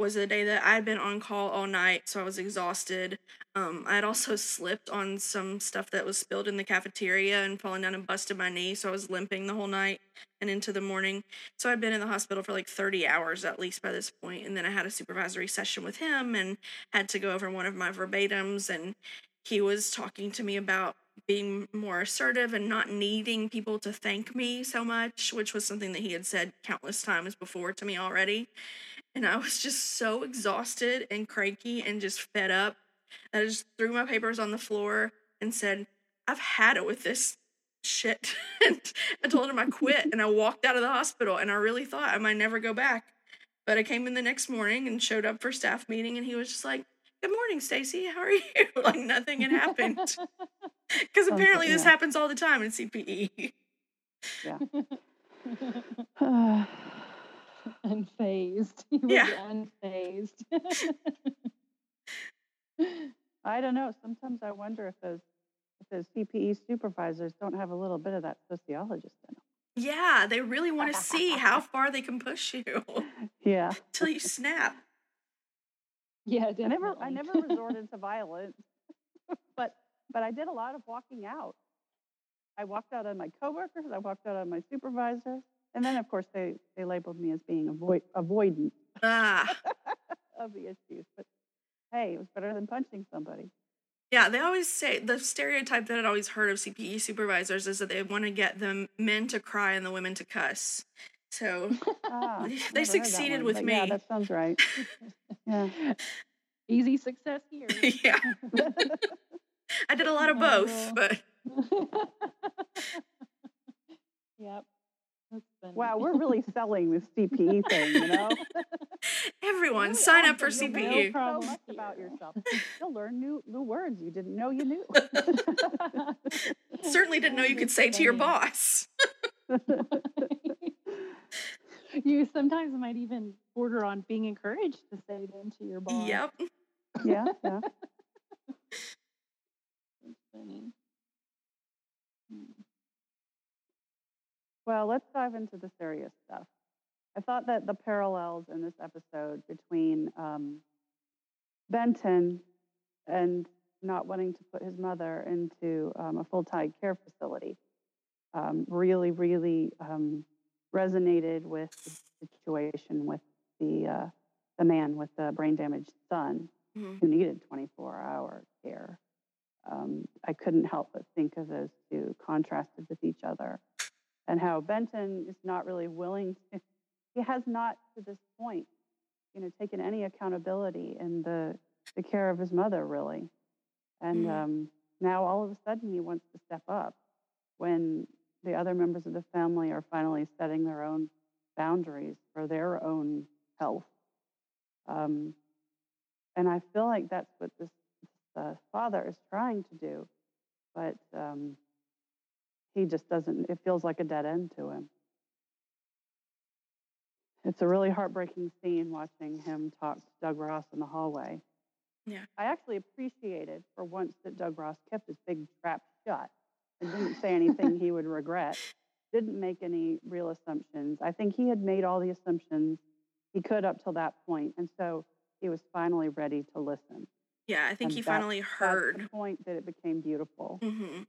was the day that I'd been on call all night, so I was exhausted. Um, I had also <laughs> slipped on some stuff that was spilled in the cafeteria and fallen down and busted my knee, so I was limping the whole night and into the morning. So I'd been in the hospital for like 30 hours at least by this point, and then I had a supervisory session with him and had to go over one of my verbatims, and he was talking to me about being more assertive and not needing people to thank me so much, which was something that he had said countless times before to me already. And I was just so exhausted and cranky and just fed up. that I just threw my papers on the floor and said, I've had it with this shit. <laughs> and I told him I quit and I walked out of the hospital and I really thought I might never go back. But I came in the next morning and showed up for staff meeting and he was just like, Good morning, Stacy. How are you? <laughs> like nothing had happened. <laughs> <laughs> Because apparently this yeah. happens all the time in CPE. Yeah. unfazed. He was Yeah. unfazed. I don't know. Sometimes I wonder if those if those CPE supervisors don't have a little bit of that sociologist in them. Yeah, they really want to see how far they can push you. Yeah. till you snap. Yeah, I never I never resorted <laughs> to violence, but but I did a lot of walking out. I walked out on my coworkers. I walked out on my supervisor, and then of course they they labeled me as being avoid, avoidant Ah, <laughs> of the issues. But hey, it was better than punching somebody. yeah. They always say the stereotype that I'd always heard of CPE supervisors is that they want to get the men to cry and the women to cuss. So Ah, <laughs> They never heard that succeeded one, with but Yeah, me. that sounds right. <laughs> Yeah. <laughs> Easy success here. yeah, I did a lot of Oh, both, but yep. Wow, we're really selling this CPE thing, you know. everyone Really sign are, up for but you'll CPE. So much about yourself. You'll learn new new words you didn't know you knew. Certainly didn't know you could say to your boss. <laughs> you sometimes might even border on being encouraged to say them to your boss. Yep. yeah, yeah. <laughs> That's funny. Hmm. Well, let's dive into the serious stuff. I thought that the parallels in this episode between um, Benton and not wanting to put his mother into um, a full time care facility um, really, really um, resonated with the situation with the uh, the man with the brain damaged son Mhm. who needed 24 hour care. Um, I couldn't help but think of those two contrasted with each other and how Benton is not really willing to, <laughs> he has not to this point, you know, taken any accountability in the, the care of his mother, really. And Mhm. um, now all of a sudden he wants to step up when the other members of the family are finally setting their own boundaries for their own health. Um, and I feel like that's what this, uh, father is trying to do, but um, he just doesn't. It feels like a dead end to him. It's a really heartbreaking scene watching him talk to Doug Ross in the hallway. Yeah. I actually appreciated for once that Doug Ross kept his big trap shut and didn't say anything he would regret. Didn't make any real assumptions. I think he had made all the assumptions he could up till that point, and so he was finally ready to listen. Yeah, I think And he that- finally heard. the point that it became beautiful. hmm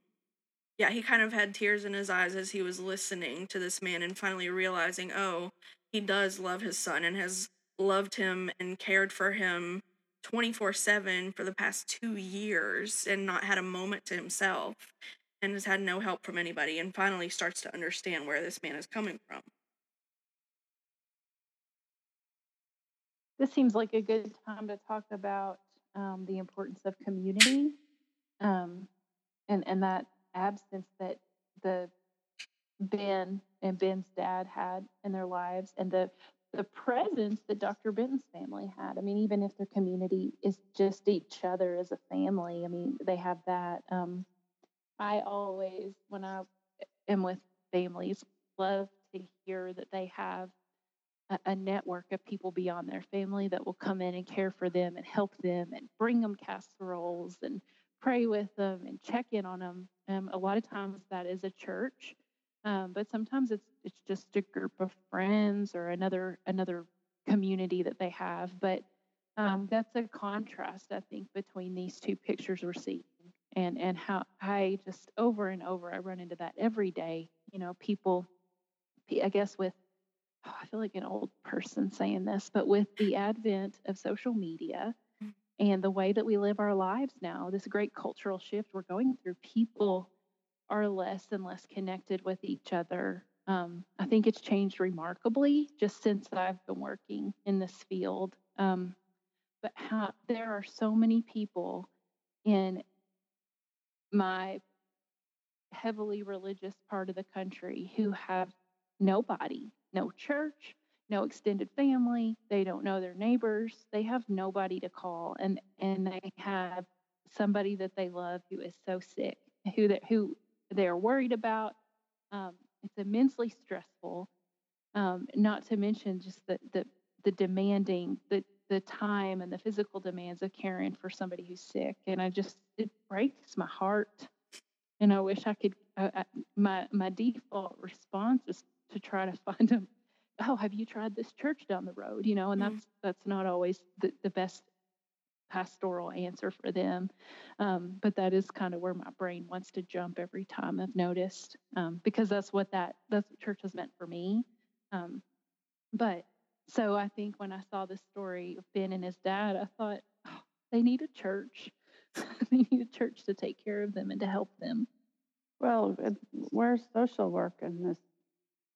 Yeah, he kind of had tears in his eyes as he was listening to this man and finally realizing, oh, he does love his son and has loved him and cared for him 24 7 for the past two years and not had a moment to himself and has had no help from anybody and finally starts to understand where this man is coming from. This seems like a good time to talk about um, the importance of community um, and, and that absence that the Ben and Ben's dad had in their lives and the the presence that Dr. Benton's family had. I mean, even if their community is just each other as a family, I mean, they have that. Um, I always, when I am with families, love to hear that they have a, a network of people beyond their family that will come in and care for them and help them and bring them casseroles and pray with them and check in on them. Um, a lot of times that is a church, um, but sometimes it's it's just a group of friends or another another community that they have. But um, that's a contrast, I think, between these two pictures we're seeing, and and how I just over and over I run into that every day. You know, people, I guess with oh, I feel like an old person saying this, but with the advent of social media Mm. and the way that we live our lives now, this great cultural shift we're going through, people are less and less connected with each other. Um, I think it's changed remarkably just since I've been working in this field. Um, but how there are so many people in my heavily religious part of the country who have nobody, no church, no extended family, they don't know their neighbors, they have nobody to call and and they have somebody that they love who is so sick, who that who they're worried about. Um, it's immensely stressful. Um, not to mention just the the the demanding the the time and the physical demands of caring for somebody who's sick. And I just it breaks my heart. And I wish I could. Uh, uh, my my default response is to try to <laughs> find them. Oh, have you tried this church down the road? You know, and Mhm. that's that's not always the, the best pastoral answer for them. Um, but that is kind of where my brain wants to jump every time I've noticed, um, because that's what that that's what church has meant for me. Um, but so I think when I saw the story of Ben and his dad, I thought oh, they need a church. <laughs> they need a church to take care of them and to help them. Well, where's social work in this?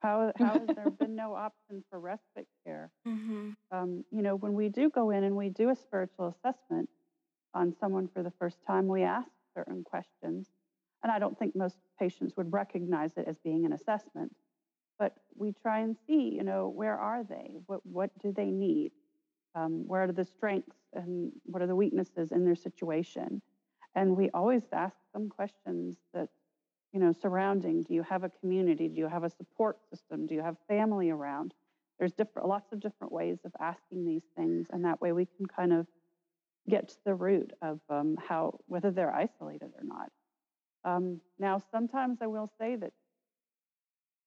How, how has there <laughs> been no option for respite care? Mm-hmm. Um, you know, when we do go in and we do a spiritual assessment on someone for the first time, we ask certain questions. And I don't think most patients would recognize it as being an assessment. But we try and see, you know, where are they? What, what do they need? Um, where are the strengths and what are the weaknesses in their situation? And we always ask them questions that you know, surrounding? Do you have a community? Do you have a support system? Do you have family around? There's different, lots of different ways of asking these things, and that way we can kind of get to the root of um, how whether they're isolated or not. Um, now, sometimes I will say that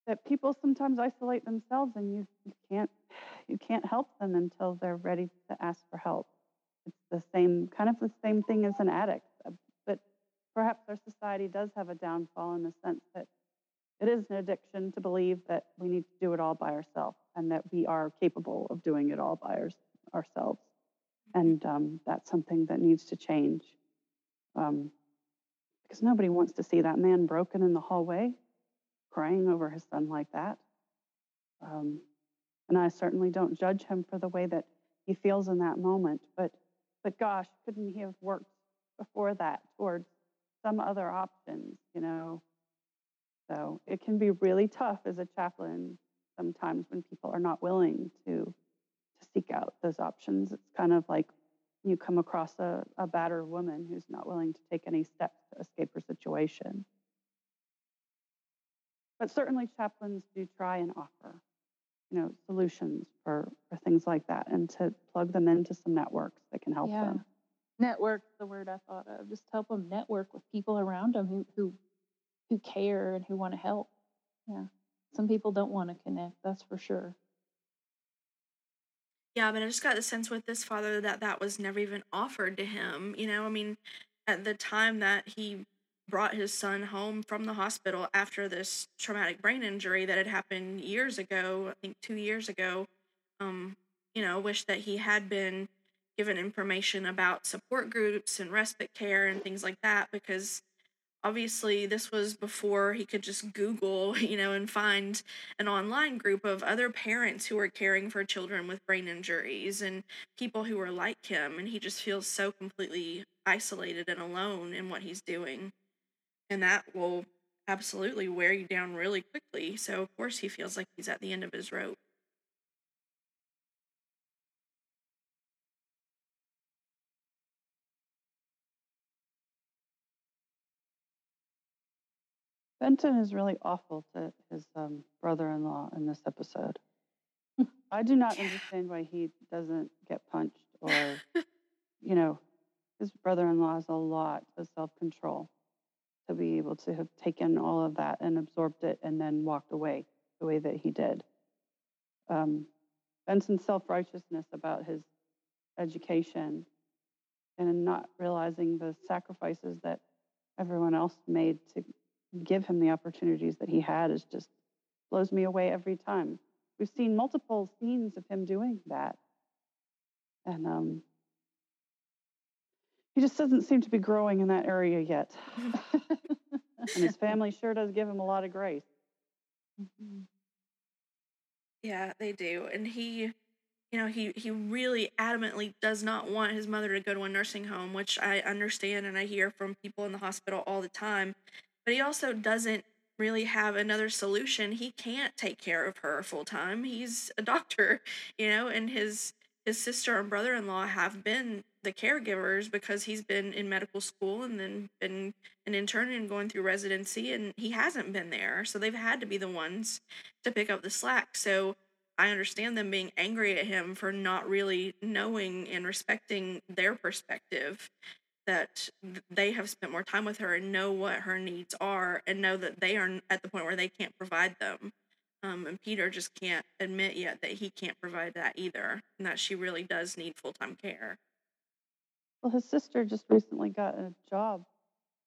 that people sometimes isolate themselves, and you, you can't you can't help them until they're ready to ask for help. It's the same kind of the same thing as an addict But perhaps our society does have a downfall in the sense that it is an addiction to believe that we need to do it all by ourselves and that we are capable of doing it all by our, ourselves. And um, that's something that needs to change. Um, because nobody wants to see that man broken in the hallway, crying over his son like that. Um, and I certainly don't judge him for the way that he feels in that moment. But, but gosh, couldn't he have worked before that towards some other options, you know. So it can be really tough as a chaplain sometimes when people are not willing to to seek out those options. It's kind of like you come across a, a battered woman who's not willing to take any steps to escape her situation. But certainly chaplains do try and offer, you know, solutions for, for things like that and to plug them into some networks that can help yeah. them. Network the word i thought of just help them network with people around them who who who care and who want to help. Yeah. Some people don't want to connect that's for sure. Yeah but i just got the sense with this father that that was never even offered to him you know? I mean at the time that he brought his son home from the hospital after this traumatic brain injury that had happened years ago i think two years ago. Um you know wish that he had been given information about support groups and respite care and things like that because obviously this was before he could just google <laughs> you know and find an online group of other parents who are caring for children with brain injuries and people who are like him. And he just feels so completely isolated and alone in what he's doing and that will absolutely wear you down really quickly so of course he feels like he's at the end of his rope. Benton is really awful to his um, brother-in-law in this episode. <laughs> I do not understand why he doesn't get punched or, <laughs> you know, his brother-in-law has a lot of self-control to be able to have taken all of that and absorbed it and then walked away the way that he did. Um, Benton's self-righteousness about his education and not realizing the sacrifices that everyone else made to give him the opportunities that he had is just blows me away every time. We've seen multiple scenes of him doing that. And um, he just doesn't seem to be growing in that area yet. <laughs> and his family sure does give him a lot of grace. Mm-hmm. Yeah, they do. And he, you know, he he really adamantly does not want his mother to go to a nursing home, which I understand and I hear from people in the hospital all the time but he also doesn't really have another solution. He can't take care of her full time. He's a doctor, <laughs> you know, and his his sister and brother-in-law have been the caregivers because he's been in medical school and then been an intern and going through residency and he hasn't been there. So they've had to be the ones to pick up the slack. So I understand them being angry at him for not really knowing and respecting their perspective that they have spent more time with her and know what her needs are and know that they are at the point where they can't provide them. Um, and Peter just can't admit yet that he can't provide that either, and that she really does need full time care. Well, his sister just recently got a job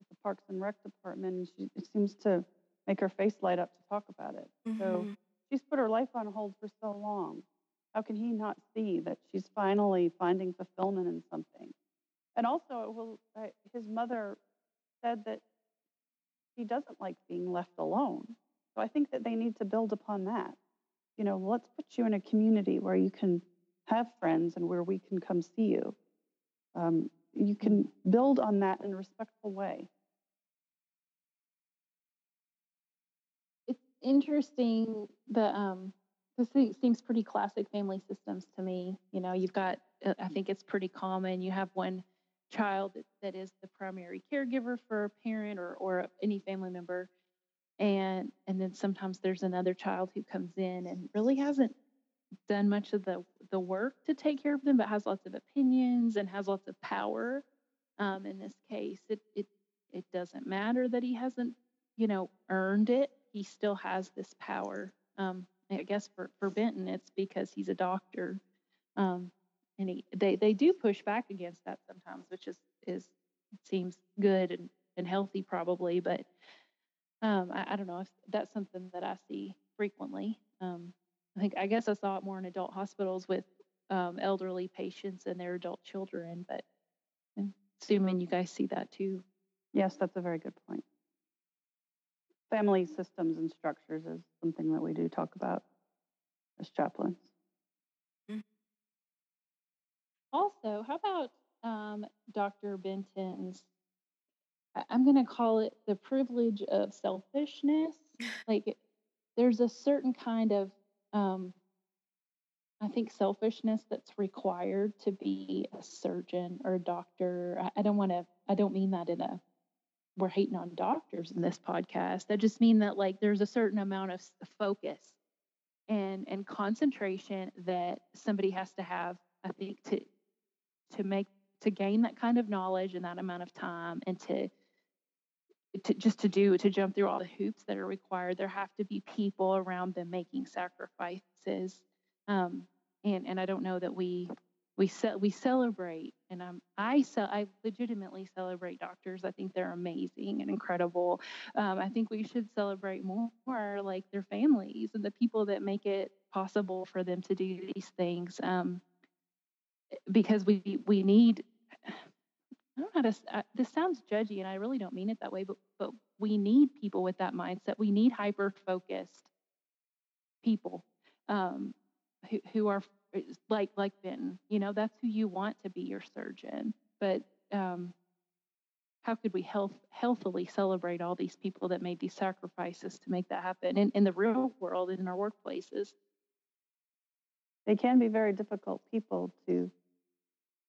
at the Parks and Rec department, and she it seems to make her face light up to talk about it. So Mhm. she's put her life on hold for so long. How can he not see that she's finally finding fulfillment in something? And also, it will, uh, his mother said that he doesn't like being left alone. So I think that they need to build upon that. You know, let's put you in a community where you can have friends and where we can come see you. Um, you can build on that in a respectful way. it's interesting the um this seems pretty classic family systems to me you know you've got uh, i think it's pretty common you have one child that, that is the primary caregiver for a parent or or any family member and and then sometimes there's another child who comes in and really hasn't done much of the the work to take care of them but has lots of opinions and has lots of power. Um, in this case it it it doesn't matter that he hasn't you know earned it. He still has this power. Um, i guess for for benton it's because he's a doctor. Um, and he they they do push back against that sometimes which is is seems good and and healthy probably but um, I, I don't know if that's something that i see frequently. Um, i think i guess i saw it more in adult hospitals with um, elderly patients and their adult children but i'm assuming you guys see that too Yes, that's a very good point. Family systems and structures is something that we do talk about as chaplains. Also, how about um, Dr. Benton's? I- I'm going to call it the privilege of selfishness. <laughs> like, there's a certain kind of, um, I think, selfishness that's required to be a surgeon or a doctor. I, I don't want to, I don't mean that in a, we're hating on doctors in this podcast. I just mean that, like, there's a certain amount of focus and and concentration that somebody has to have i think to to make to gain that kind of knowledge in that amount of time and to to just to do to jump through all the hoops that are required. There have to be people around them making sacrifices. Um, and and i don't know that we we ce- we celebrate and i ce- i legitimately celebrate doctors. I think they're amazing and incredible. Um, i think we should celebrate more like their families and the people that make it possible for them to do these things. Um, because we we need I don't know how to. this sounds judgy, and I really don't mean it that way. But but we need people with that mindset. We need hyper focused people um, who who are like like Benton. You know, that's who you want to be your surgeon. But um, how could we health healthily celebrate all these people that made these sacrifices to make that happen in, in the real world in our workplaces? They can be very difficult people to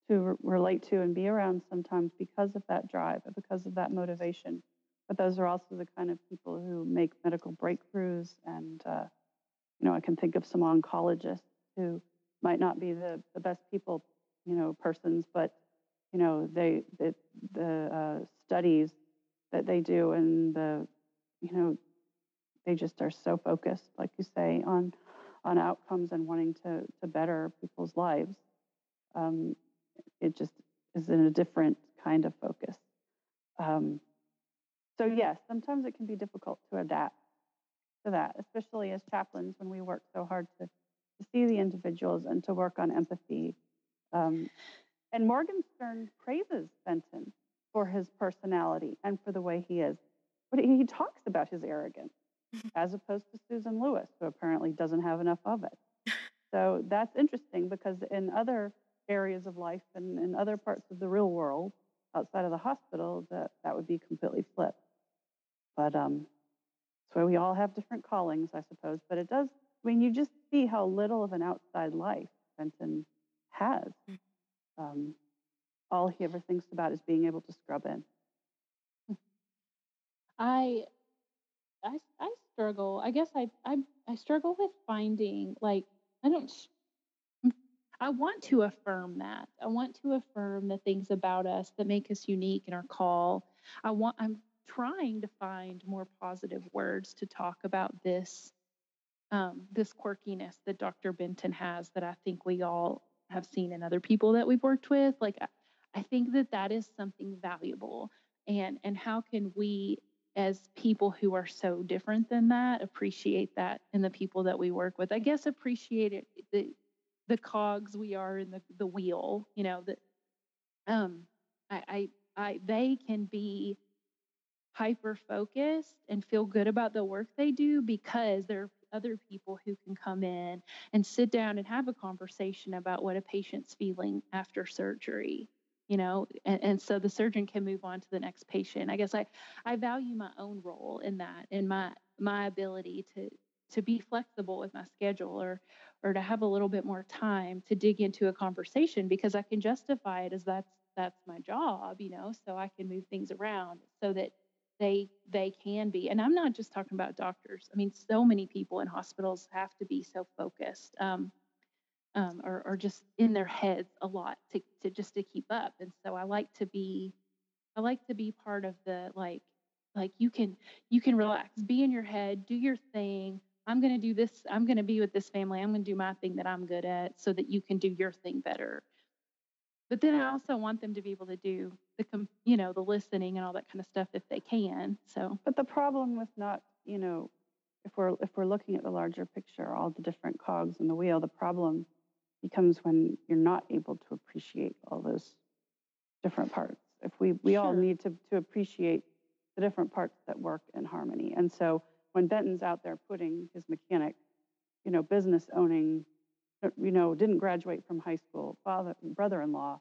to re- relate to and be around sometimes because of that drive because of that motivation. But those are also the kind of people who make medical breakthroughs. And, uh, you know, I can think of some oncologists who might not be the, the best people, you know, persons, but, you know, they, the, the uh, studies that they do and the, you know, they just are so focused, like you say, on, on outcomes and wanting to, to better people's lives. Um, it just is in a different kind of focus. Um, so yes, sometimes it can be difficult to adapt to that, especially as chaplains when we work so hard to, to see the individuals and to work on empathy. Um, and Morgenstern praises Benton for his personality and for the way he is. But he, he talks about his arrogance <laughs> as opposed to Susan Lewis, who apparently doesn't have enough of it. So that's interesting because in other areas of life and in other parts of the real world outside of the hospital, that, that would be completely flipped. But um, that's why we all have different callings, I suppose. But it does, I mean, you just see how little of an outside life Benton has. Mm. Um, all he ever thinks about is being able to scrub in. I I I struggle. I guess I I I struggle with finding like I don't I want to affirm that. I want to affirm the things about us that make us unique in our call. I want I'm trying to find more positive words to talk about this um, this quirkiness that Dr. Benton has that I think we all have seen in other people that we've worked with. Like I, I think that that is something valuable. And and how can we as people who are so different than that appreciate that in the people that we work with? I guess appreciate it the the cogs we are in the the wheel, you know, that um I I, I they can be hyper focused and feel good about the work they do because there are other people who can come in and sit down and have a conversation about what a patient's feeling after surgery you know and, and so the surgeon can move on to the next patient. I guess i i value my own role in that and my my ability to to be flexible with my schedule or or to have a little bit more time to dig into a conversation because i can justify it as that's that's my job you know so i can move things around so that they they can be. And i'm not just talking about doctors. I mean so many people in hospitals have to be so focused um, um, or, or just in their heads a lot to, to just to keep up. And so i like to be i like to be part of the like like you can you can relax be in your head do your thing i'm going to do this i'm going to be with this family i'm going to do my thing that i'm good at so that you can do your thing better but then I also want them to be able to do the, you know, the listening and all that kind of stuff if they can. So, but the problem with not, you know, if we're if we're looking at the larger picture, all the different cogs in the wheel, the problem becomes when you're not able to appreciate all those different parts. If we we sure. all need to to appreciate the different parts that work in harmony. And so when Benton's out there putting his mechanic, you know, business owning uh, you know, didn't graduate from high school, father, brother-in-law,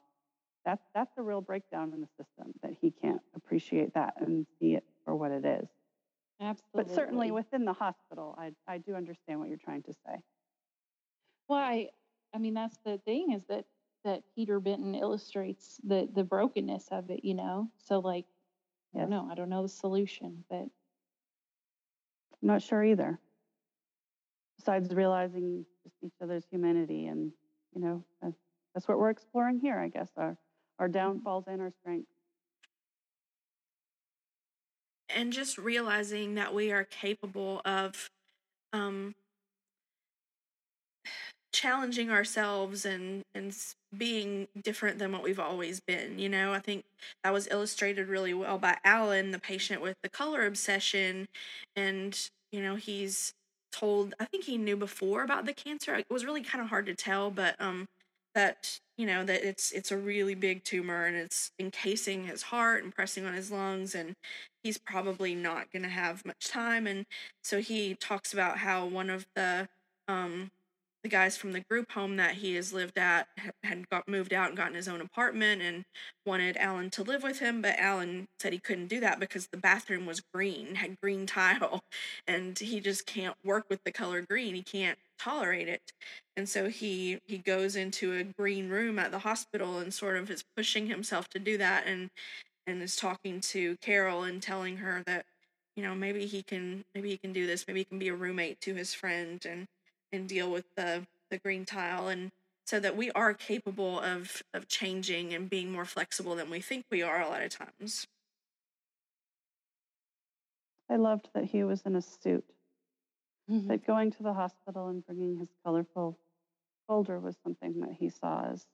that's that's a real breakdown in the system that he can't appreciate that and see it for what it is. Absolutely. But certainly within the hospital, I I do understand what you're trying to say. Well, I I mean that's the thing is that that Peter Benton illustrates the the brokenness of it, you know. So like yes. I don't know, I don't know the solution, but I'm not sure either besides realizing just each other's humanity and you know that's, that's what we're exploring here i guess our our mm-hmm. downfalls and our strengths and just realizing that we are capable of um, challenging ourselves and and being different than what we've always been you know? I think that was illustrated really well by alan the patient with the color obsession and you know he's told i think he knew before about the cancer. It was really kind of hard to tell but um that you know that it's it's a really big tumor and it's encasing his heart and pressing on his lungs and he's probably not going to have much time and so he talks about how one of the um the guys from the group home that he has lived at had got moved out and gotten his own apartment and wanted Alan to live with him, but Alan said he couldn't do that because the bathroom was green, had green tile, <laughs> and he just can't work with the color green. He can't tolerate it. And so he he goes into a green room at the hospital and sort of is pushing himself to do that and and is talking to Carol and telling her that you know maybe he can maybe he can do this, maybe he can be a roommate to his friend and and deal with the the green tile and so that we are capable of of changing and being more flexible than we think we are a lot of times. I loved that he was in a suit. Mm-hmm. That going to the hospital and bringing his colorful folder was something that he saw as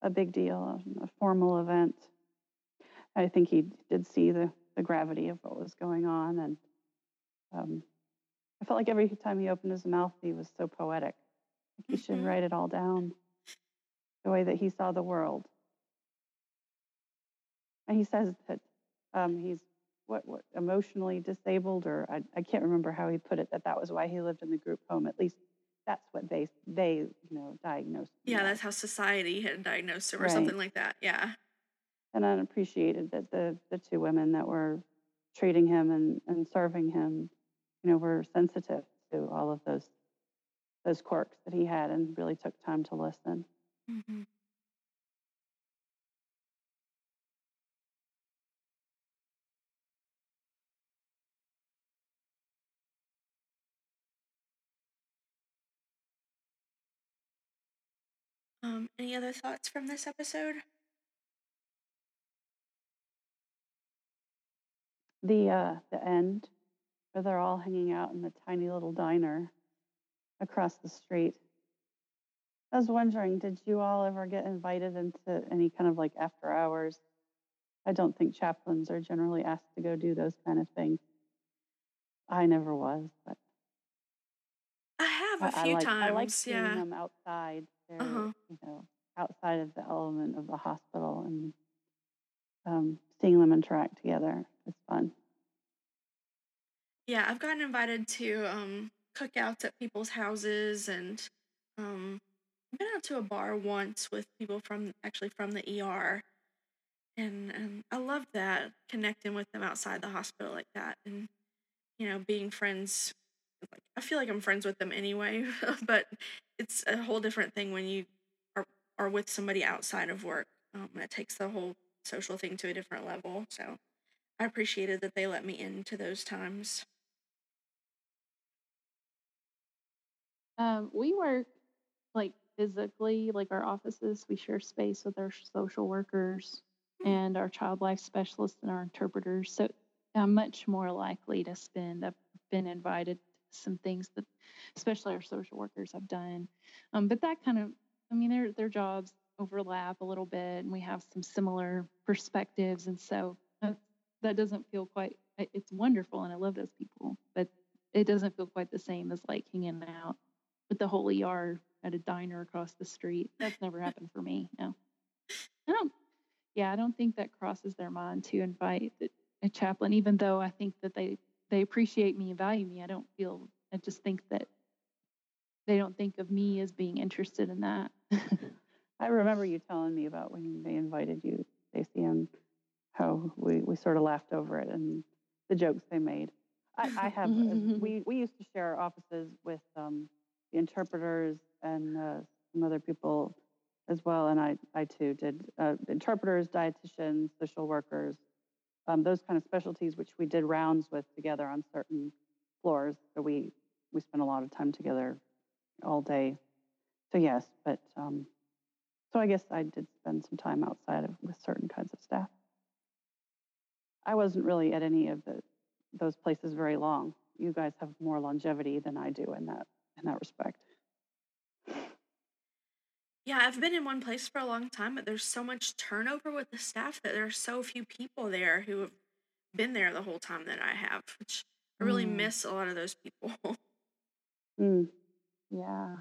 a big deal, a formal event. I think he did see the, the gravity of what was going on and um, I felt like every time he opened his mouth, he was so poetic. Like he should mm-hmm. write it all down, the way that he saw the world. And he says that um, he's what, what emotionally disabled, or I, I can't remember how he put it. That that was why he lived in the group home. At least that's what they they you know diagnosed. Yeah, that's how society had diagnosed him, or right. something like that. Yeah. And I appreciated that the the two women that were treating him and, and serving him you know, were sensitive to all of those those quirks that he had and really took time to listen. Mm-hmm. Um, any other thoughts from this episode? The uh, the end where they're all hanging out in the tiny little diner across the street. I was wondering, did you all ever get invited into any kind of like after hours? I don't think chaplains are generally asked to go do those kind of things. I never was, but I have I, a I few like times. I like seeing yeah. them outside. They're Uh-huh. you know outside of the element of the hospital and um, seeing them interact together is fun. Yeah, I've gotten invited to um, cookouts at people's houses, and um, I've been out to a bar once with people from actually from the ER, and and I love that connecting with them outside the hospital like that, and you know being friends. Like I feel like I'm friends with them anyway, <laughs> but it's a whole different thing when you are are with somebody outside of work. Um, it takes the whole social thing to a different level. So I appreciated that they let me into those times. Um, we work like physically, like our offices, we share space with our social workers Hmm. and our child life specialists and our interpreters. So I'm much more likely to spend. I've been invited to some things that, especially our social workers, have done. Um, but that kind of, I mean, their their jobs overlap a little bit, and we have some similar perspectives, and so that, that doesn't feel quite. It's wonderful, and I love those people, but it doesn't feel quite the same as like hanging out the whole ER at a diner across the street. That's never happened for me. No, I don't. Yeah, I don't think that crosses their mind to invite a chaplain, even though I think that they they appreciate me and value me. I don't feel. I just think that they don't think of me as being interested in that. <laughs> I remember you telling me about when they invited you, Stacy, and how we, we sort of laughed over it and the jokes they made. I, I have uh, <laughs> we we used to share offices with um, the interpreters and uh, some other people as well, and I I too did uh, interpreters, dietitians, social workers, um, those kind of specialties, which we did rounds with together on certain floors. So we we spent a lot of time together all day. So yes, but um, so I guess I did spend some time outside of with certain kinds of staff. I wasn't really at any of the those places very long. You guys have more longevity than I do in that in that respect. Yeah, I've been in one place for a long time, but there's so much turnover with the staff that there are so few people there who have been there the whole time that I have, which I really Mm. miss a lot of those people. <laughs> Mm. yeah.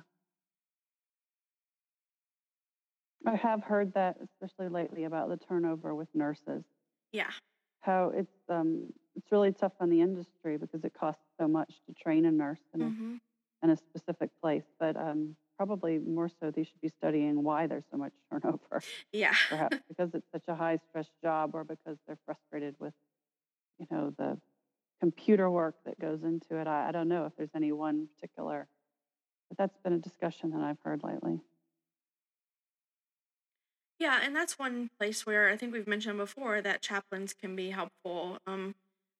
I have heard that, especially lately, about the turnover with nurses. yeah. How it's um, it's really tough on the industry because it costs so much to train a nurse in a, hmm in a specific place. But um, probably more so, they should be studying why there's so much turnover. Yeah. perhaps <laughs> because it's such a high stress job or because they're frustrated with you know the computer work that goes into it I, I don't know if there's any one particular but that's been a discussion that i've heard lately Yeah, and that's one place where I think we've mentioned before that chaplains can be helpful. Um,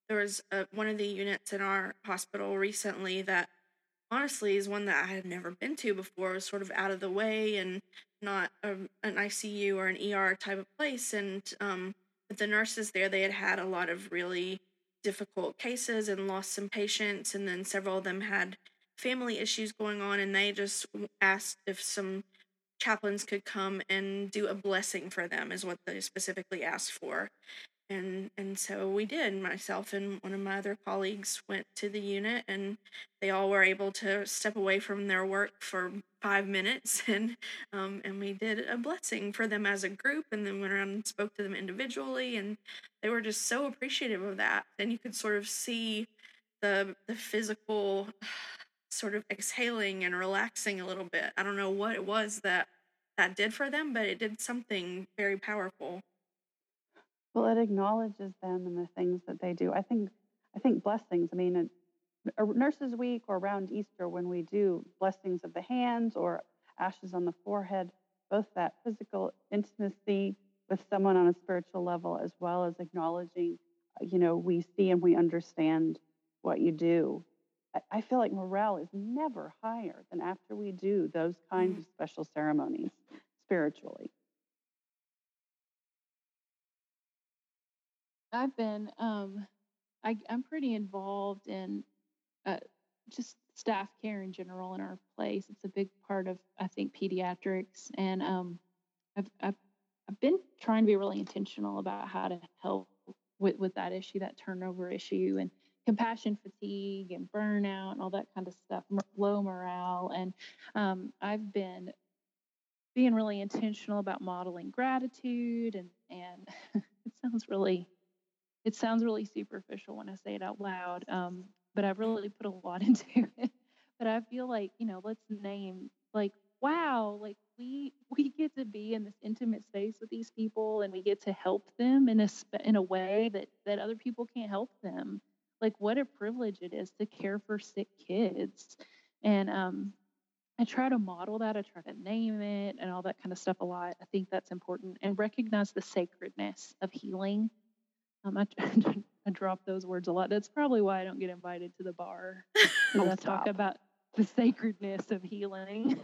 there was a, one of the units in our hospital recently that honestly is one that I had never been to before. Was sort of out of the way and not a, an ICU or an ER type of place. And um, the nurses there, they had had a lot of really difficult cases and lost some patients, and then several of them had family issues going on, and they just asked if some chaplains could come and do a blessing for them is what they specifically asked for and and so we did myself and one of my other colleagues went to the unit and they all were able to step away from their work for five minutes <laughs> and um, and we did a blessing for them as a group and then went around and spoke to them individually and they were just so appreciative of that and you could sort of see the the physical <sighs> sort of exhaling and relaxing a little bit. I don't know what it was that that did for them, but it did something very powerful. Well it acknowledges them and the things that they do. I think i think blessings i mean a nurses week or around easter when we do blessings of the hands or ashes on the forehead both that physical intimacy with someone on a spiritual level as well as acknowledging uh, you know we see and we understand what you do. I, I feel like morale is never higher than after we do those kinds of special ceremonies spiritually I've been um I I'm pretty involved in uh just staff care in general in our place. It's a big part of I think pediatrics, and um, I've, I've I've been trying to be really intentional about how to help with with that issue, that turnover issue, and compassion fatigue and burnout and all that kind of stuff, low morale, and um, I've been being really intentional about modeling gratitude and and <laughs> it sounds really it sounds really superficial when I say it out loud. Um, but I've really put a lot <laughs> into it. But I feel like, you know, let's name like, wow, like we we get to be in this intimate space with these people and we get to help them in a in a way that that other people can't help them. Like what a privilege it is to care for sick kids. And um I try to model that. I try to name it and all that kind of stuff a lot. I think that's important and recognize the sacredness of healing. Um, I, <laughs> I drop those words a lot. That's probably why I don't get invited to the bar. <laughs> Oh, I talk about the sacredness of healing.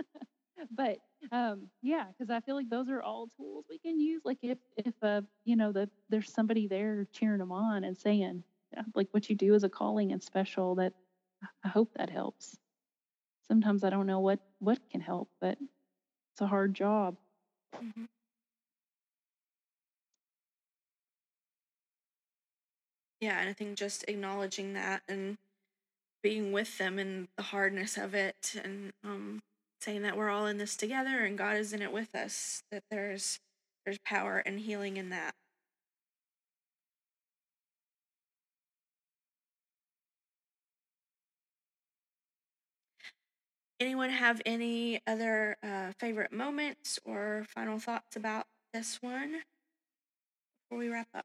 <laughs> but um, yeah, because I feel like those are all tools we can use. Like if if uh, you know the there's somebody there cheering them on and saying yeah, like what you do is a calling and special. That I hope that helps. Sometimes I don't know what what can help, but it's a hard job. Mhm. Yeah, and I think just acknowledging that and being with them and the hardness of it and um saying that we're all in this together and God is in it with us, that there's there's power and healing in that. Anyone have any other uh, favorite moments or final thoughts about this one before we wrap up?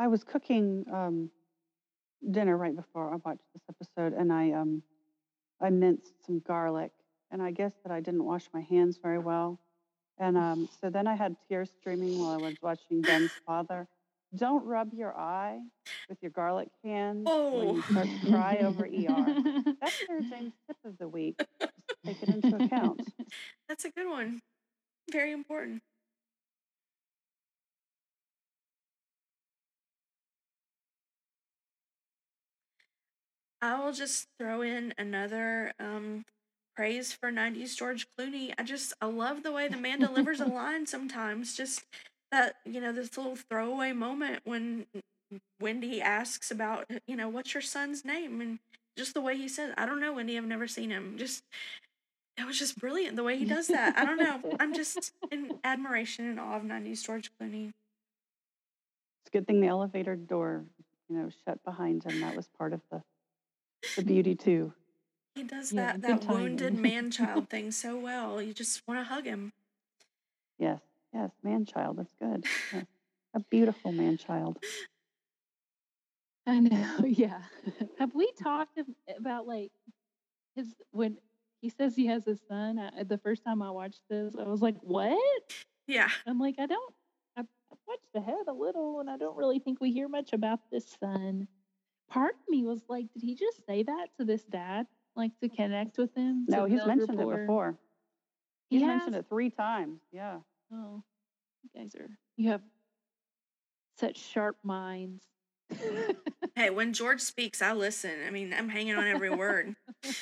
I was cooking um, dinner right before I watched this episode, and I um, I minced some garlic, and I guess that I didn't wash my hands very well, and um, <laughs> so then I had tears streaming while I was watching Ben's father. Don't rub your eye with your garlic hands when you Oh. start to cry over ER. That's Sarah Jane's tip of the week. Just take it into account. <laughs> That's a good one. Very important. I will just throw in another um, praise for 90s George Clooney. I just, I love the way the man delivers a <laughs> line sometimes. Just that, you know, this little throwaway moment when Wendy asks about, you know, what's your son's name? And just the way he says, I don't know, Wendy, I've never seen him. Just, it was just brilliant the way he does that. I don't know. I'm just in admiration and awe of 90s George Clooney. It's a good thing the elevator door, you know, shut behind him. That was part of the the beauty too. He does Yeah, that that wounded <laughs> man child thing so well. You just want to hug him. Yes, yes, man child. That's good. Yes. <laughs> A beautiful man child. I know, <laughs> yeah. Have we talked about like his when he says he has a son? I, the first time I watched this, I was like, "What?" Yeah. I'm like, I don't. I, watched ahead a little, and I don't really think we hear much about this son. Part of me was like, did he just say that to this dad, like to connect with him? No, he's mentioned rapport? it before. He He's mentioned it three times. Yeah. Oh, you guys are you have such sharp minds. <laughs> Hey, when George speaks, I listen. I mean, I'm hanging on every word. <laughs>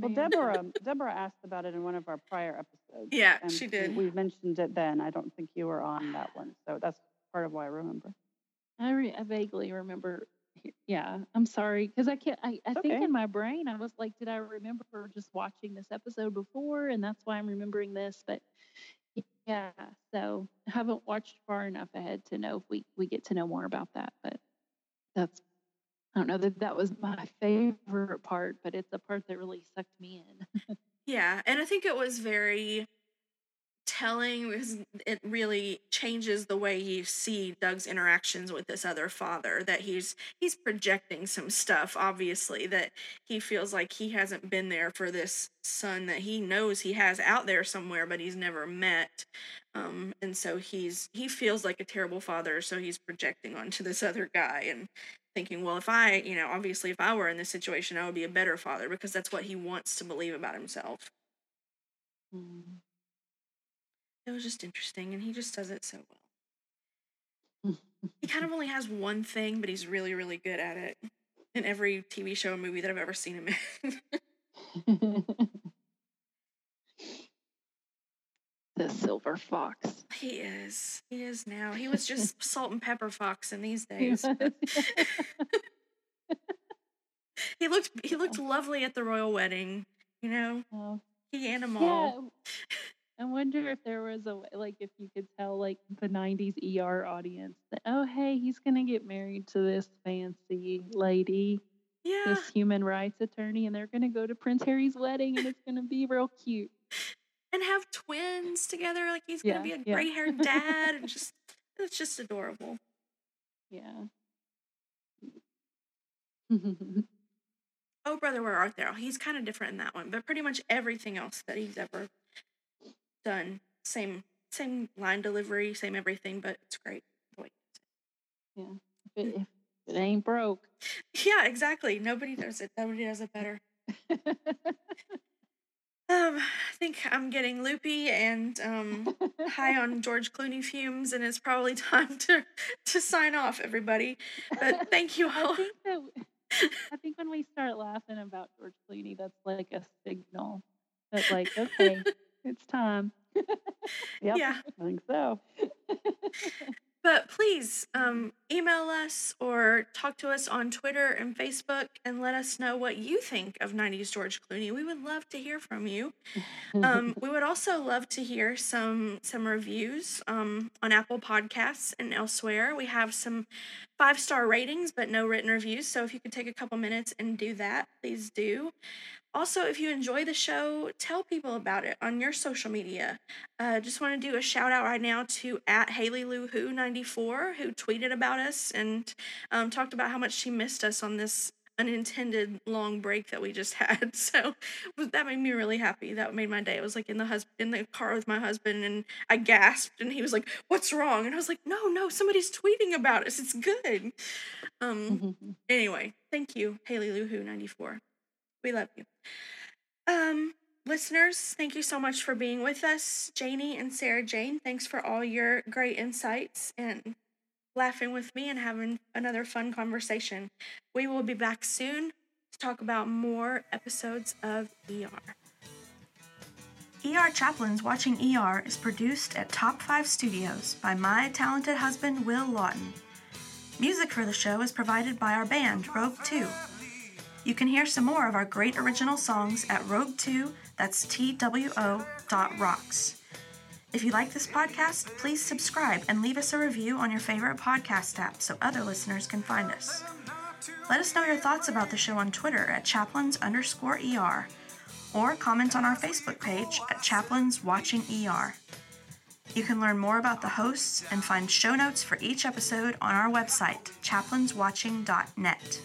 Well, Deborah, Deborah asked about it in one of our prior episodes. Yeah, and she we- did. We mentioned it then. I don't think you were on that one, so that's part of why I remember. I, re- I vaguely remember. He- Yeah, I'm sorry because I can't. I, I It's think in my brain I was like, did I remember just watching this episode before, and that's why I'm remembering this. But yeah, so I haven't watched far enough ahead to know if we we get to know more about that. But that's I don't know that that was my favorite part, but it's a part that really sucked me in. <laughs> Yeah, and I think it was very telling because it really changes the way you see Doug's interactions with this other father that he's he's projecting some stuff obviously that he feels like he hasn't been there for this son that he knows he has out there somewhere but he's never met um and so he's he feels like a terrible father so he's projecting onto this other guy and thinking well if I you know obviously if I were in this situation I would be a better father because that's what he wants to believe about himself Mm. It was just interesting and he just does it so well <laughs> he kind of only has one thing, but he's really, really good at it in every TV show and movie that I've ever seen him in. <laughs> <laughs> the silver fox. he is. He is now. He was just salt and pepper fox in these days. he looked he looked lovely at the royal wedding. You know, Oh, he and them yeah. I wonder if there was a way, like, if you could tell, like, the 90s ER audience that, oh, hey, he's going to get married to this fancy lady, Yeah. this human rights attorney, and they're going to go to Prince Harry's wedding, and it's going to be real cute. and have twins together. Like he's gonna be a yeah. gray haired <laughs> dad, and just it's just adorable. Yeah. Oh, brother, where art thou? He's kind of different in that one, but pretty much everything else that he's ever done, same same line delivery, same everything, but it's great. the way does if, it, if it ain't broke. <laughs> Yeah, exactly. Nobody does it. Nobody does it better. <laughs> Um, I think I'm getting loopy and um high on <laughs> George Clooney fumes, and it's probably time to to sign off, everybody. But thank you I all. think that I think when we start laughing about George Clooney, that's like a signal that like, okay, it's time. <laughs> Yep, Yeah. I think so. <laughs> But please um, email us or talk to us on Twitter and Facebook and let us know what you think of 90s George Clooney. We would love to hear from you. Um, <laughs> we would also love to hear some some reviews um, on Apple Podcasts and elsewhere. We have some five star ratings, but no written reviews. So if you could take a couple minutes and do that, please do. Also, if you enjoy the show, tell people about it on your social media. Uh, just want to do a shout out right now to at Haley Lou Who 94 who tweeted about us and um, talked about how much she missed us on this unintended long break that we just <laughs> had. So that made me really happy. That made my day. I was like in the hus- in the car with my husband and I gasped and he was like, "What's wrong?" And I was like, "No, no, somebody's tweeting about us. It's good." Um anyway, thank you, Haley Lou Who 94. We love you. Um, listeners, thank you so much for being with us. Janie and Sarah Jane, thanks for all your great insights and laughing with me and having another fun conversation. We will be back soon to talk about more episodes of ER. ER Chaplains Watching ER is produced at Top 5 Studios by my talented husband, Will Lawton. Music for the show is provided by our band, Rogue 2. You can hear some more of our great original songs at Rogue 2, that's T-W-O dot rocks. If you like this podcast, please subscribe and leave us a review on your favorite podcast app so other listeners can find us. Let us know your thoughts about the show on Twitter at chaplains underscore ER or comment on our Facebook page at Chaplains Watching ER. You can learn more about the hosts and find show notes for each episode on our website, chaplainswatching.net.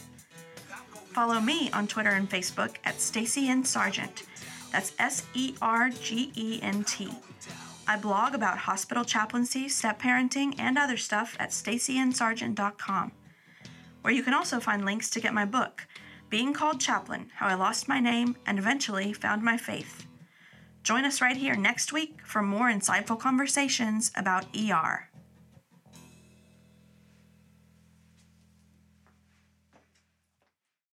Follow me on Twitter and Facebook at Stacy N. Sergent. That's S E R G E N T. I blog about hospital chaplaincy, step parenting, and other stuff at stacynsergent.com, where you can also find links to get my book, Being Called Chaplain How I Lost My Name and Eventually Found My Faith. Join us right here next week for more insightful conversations about ER.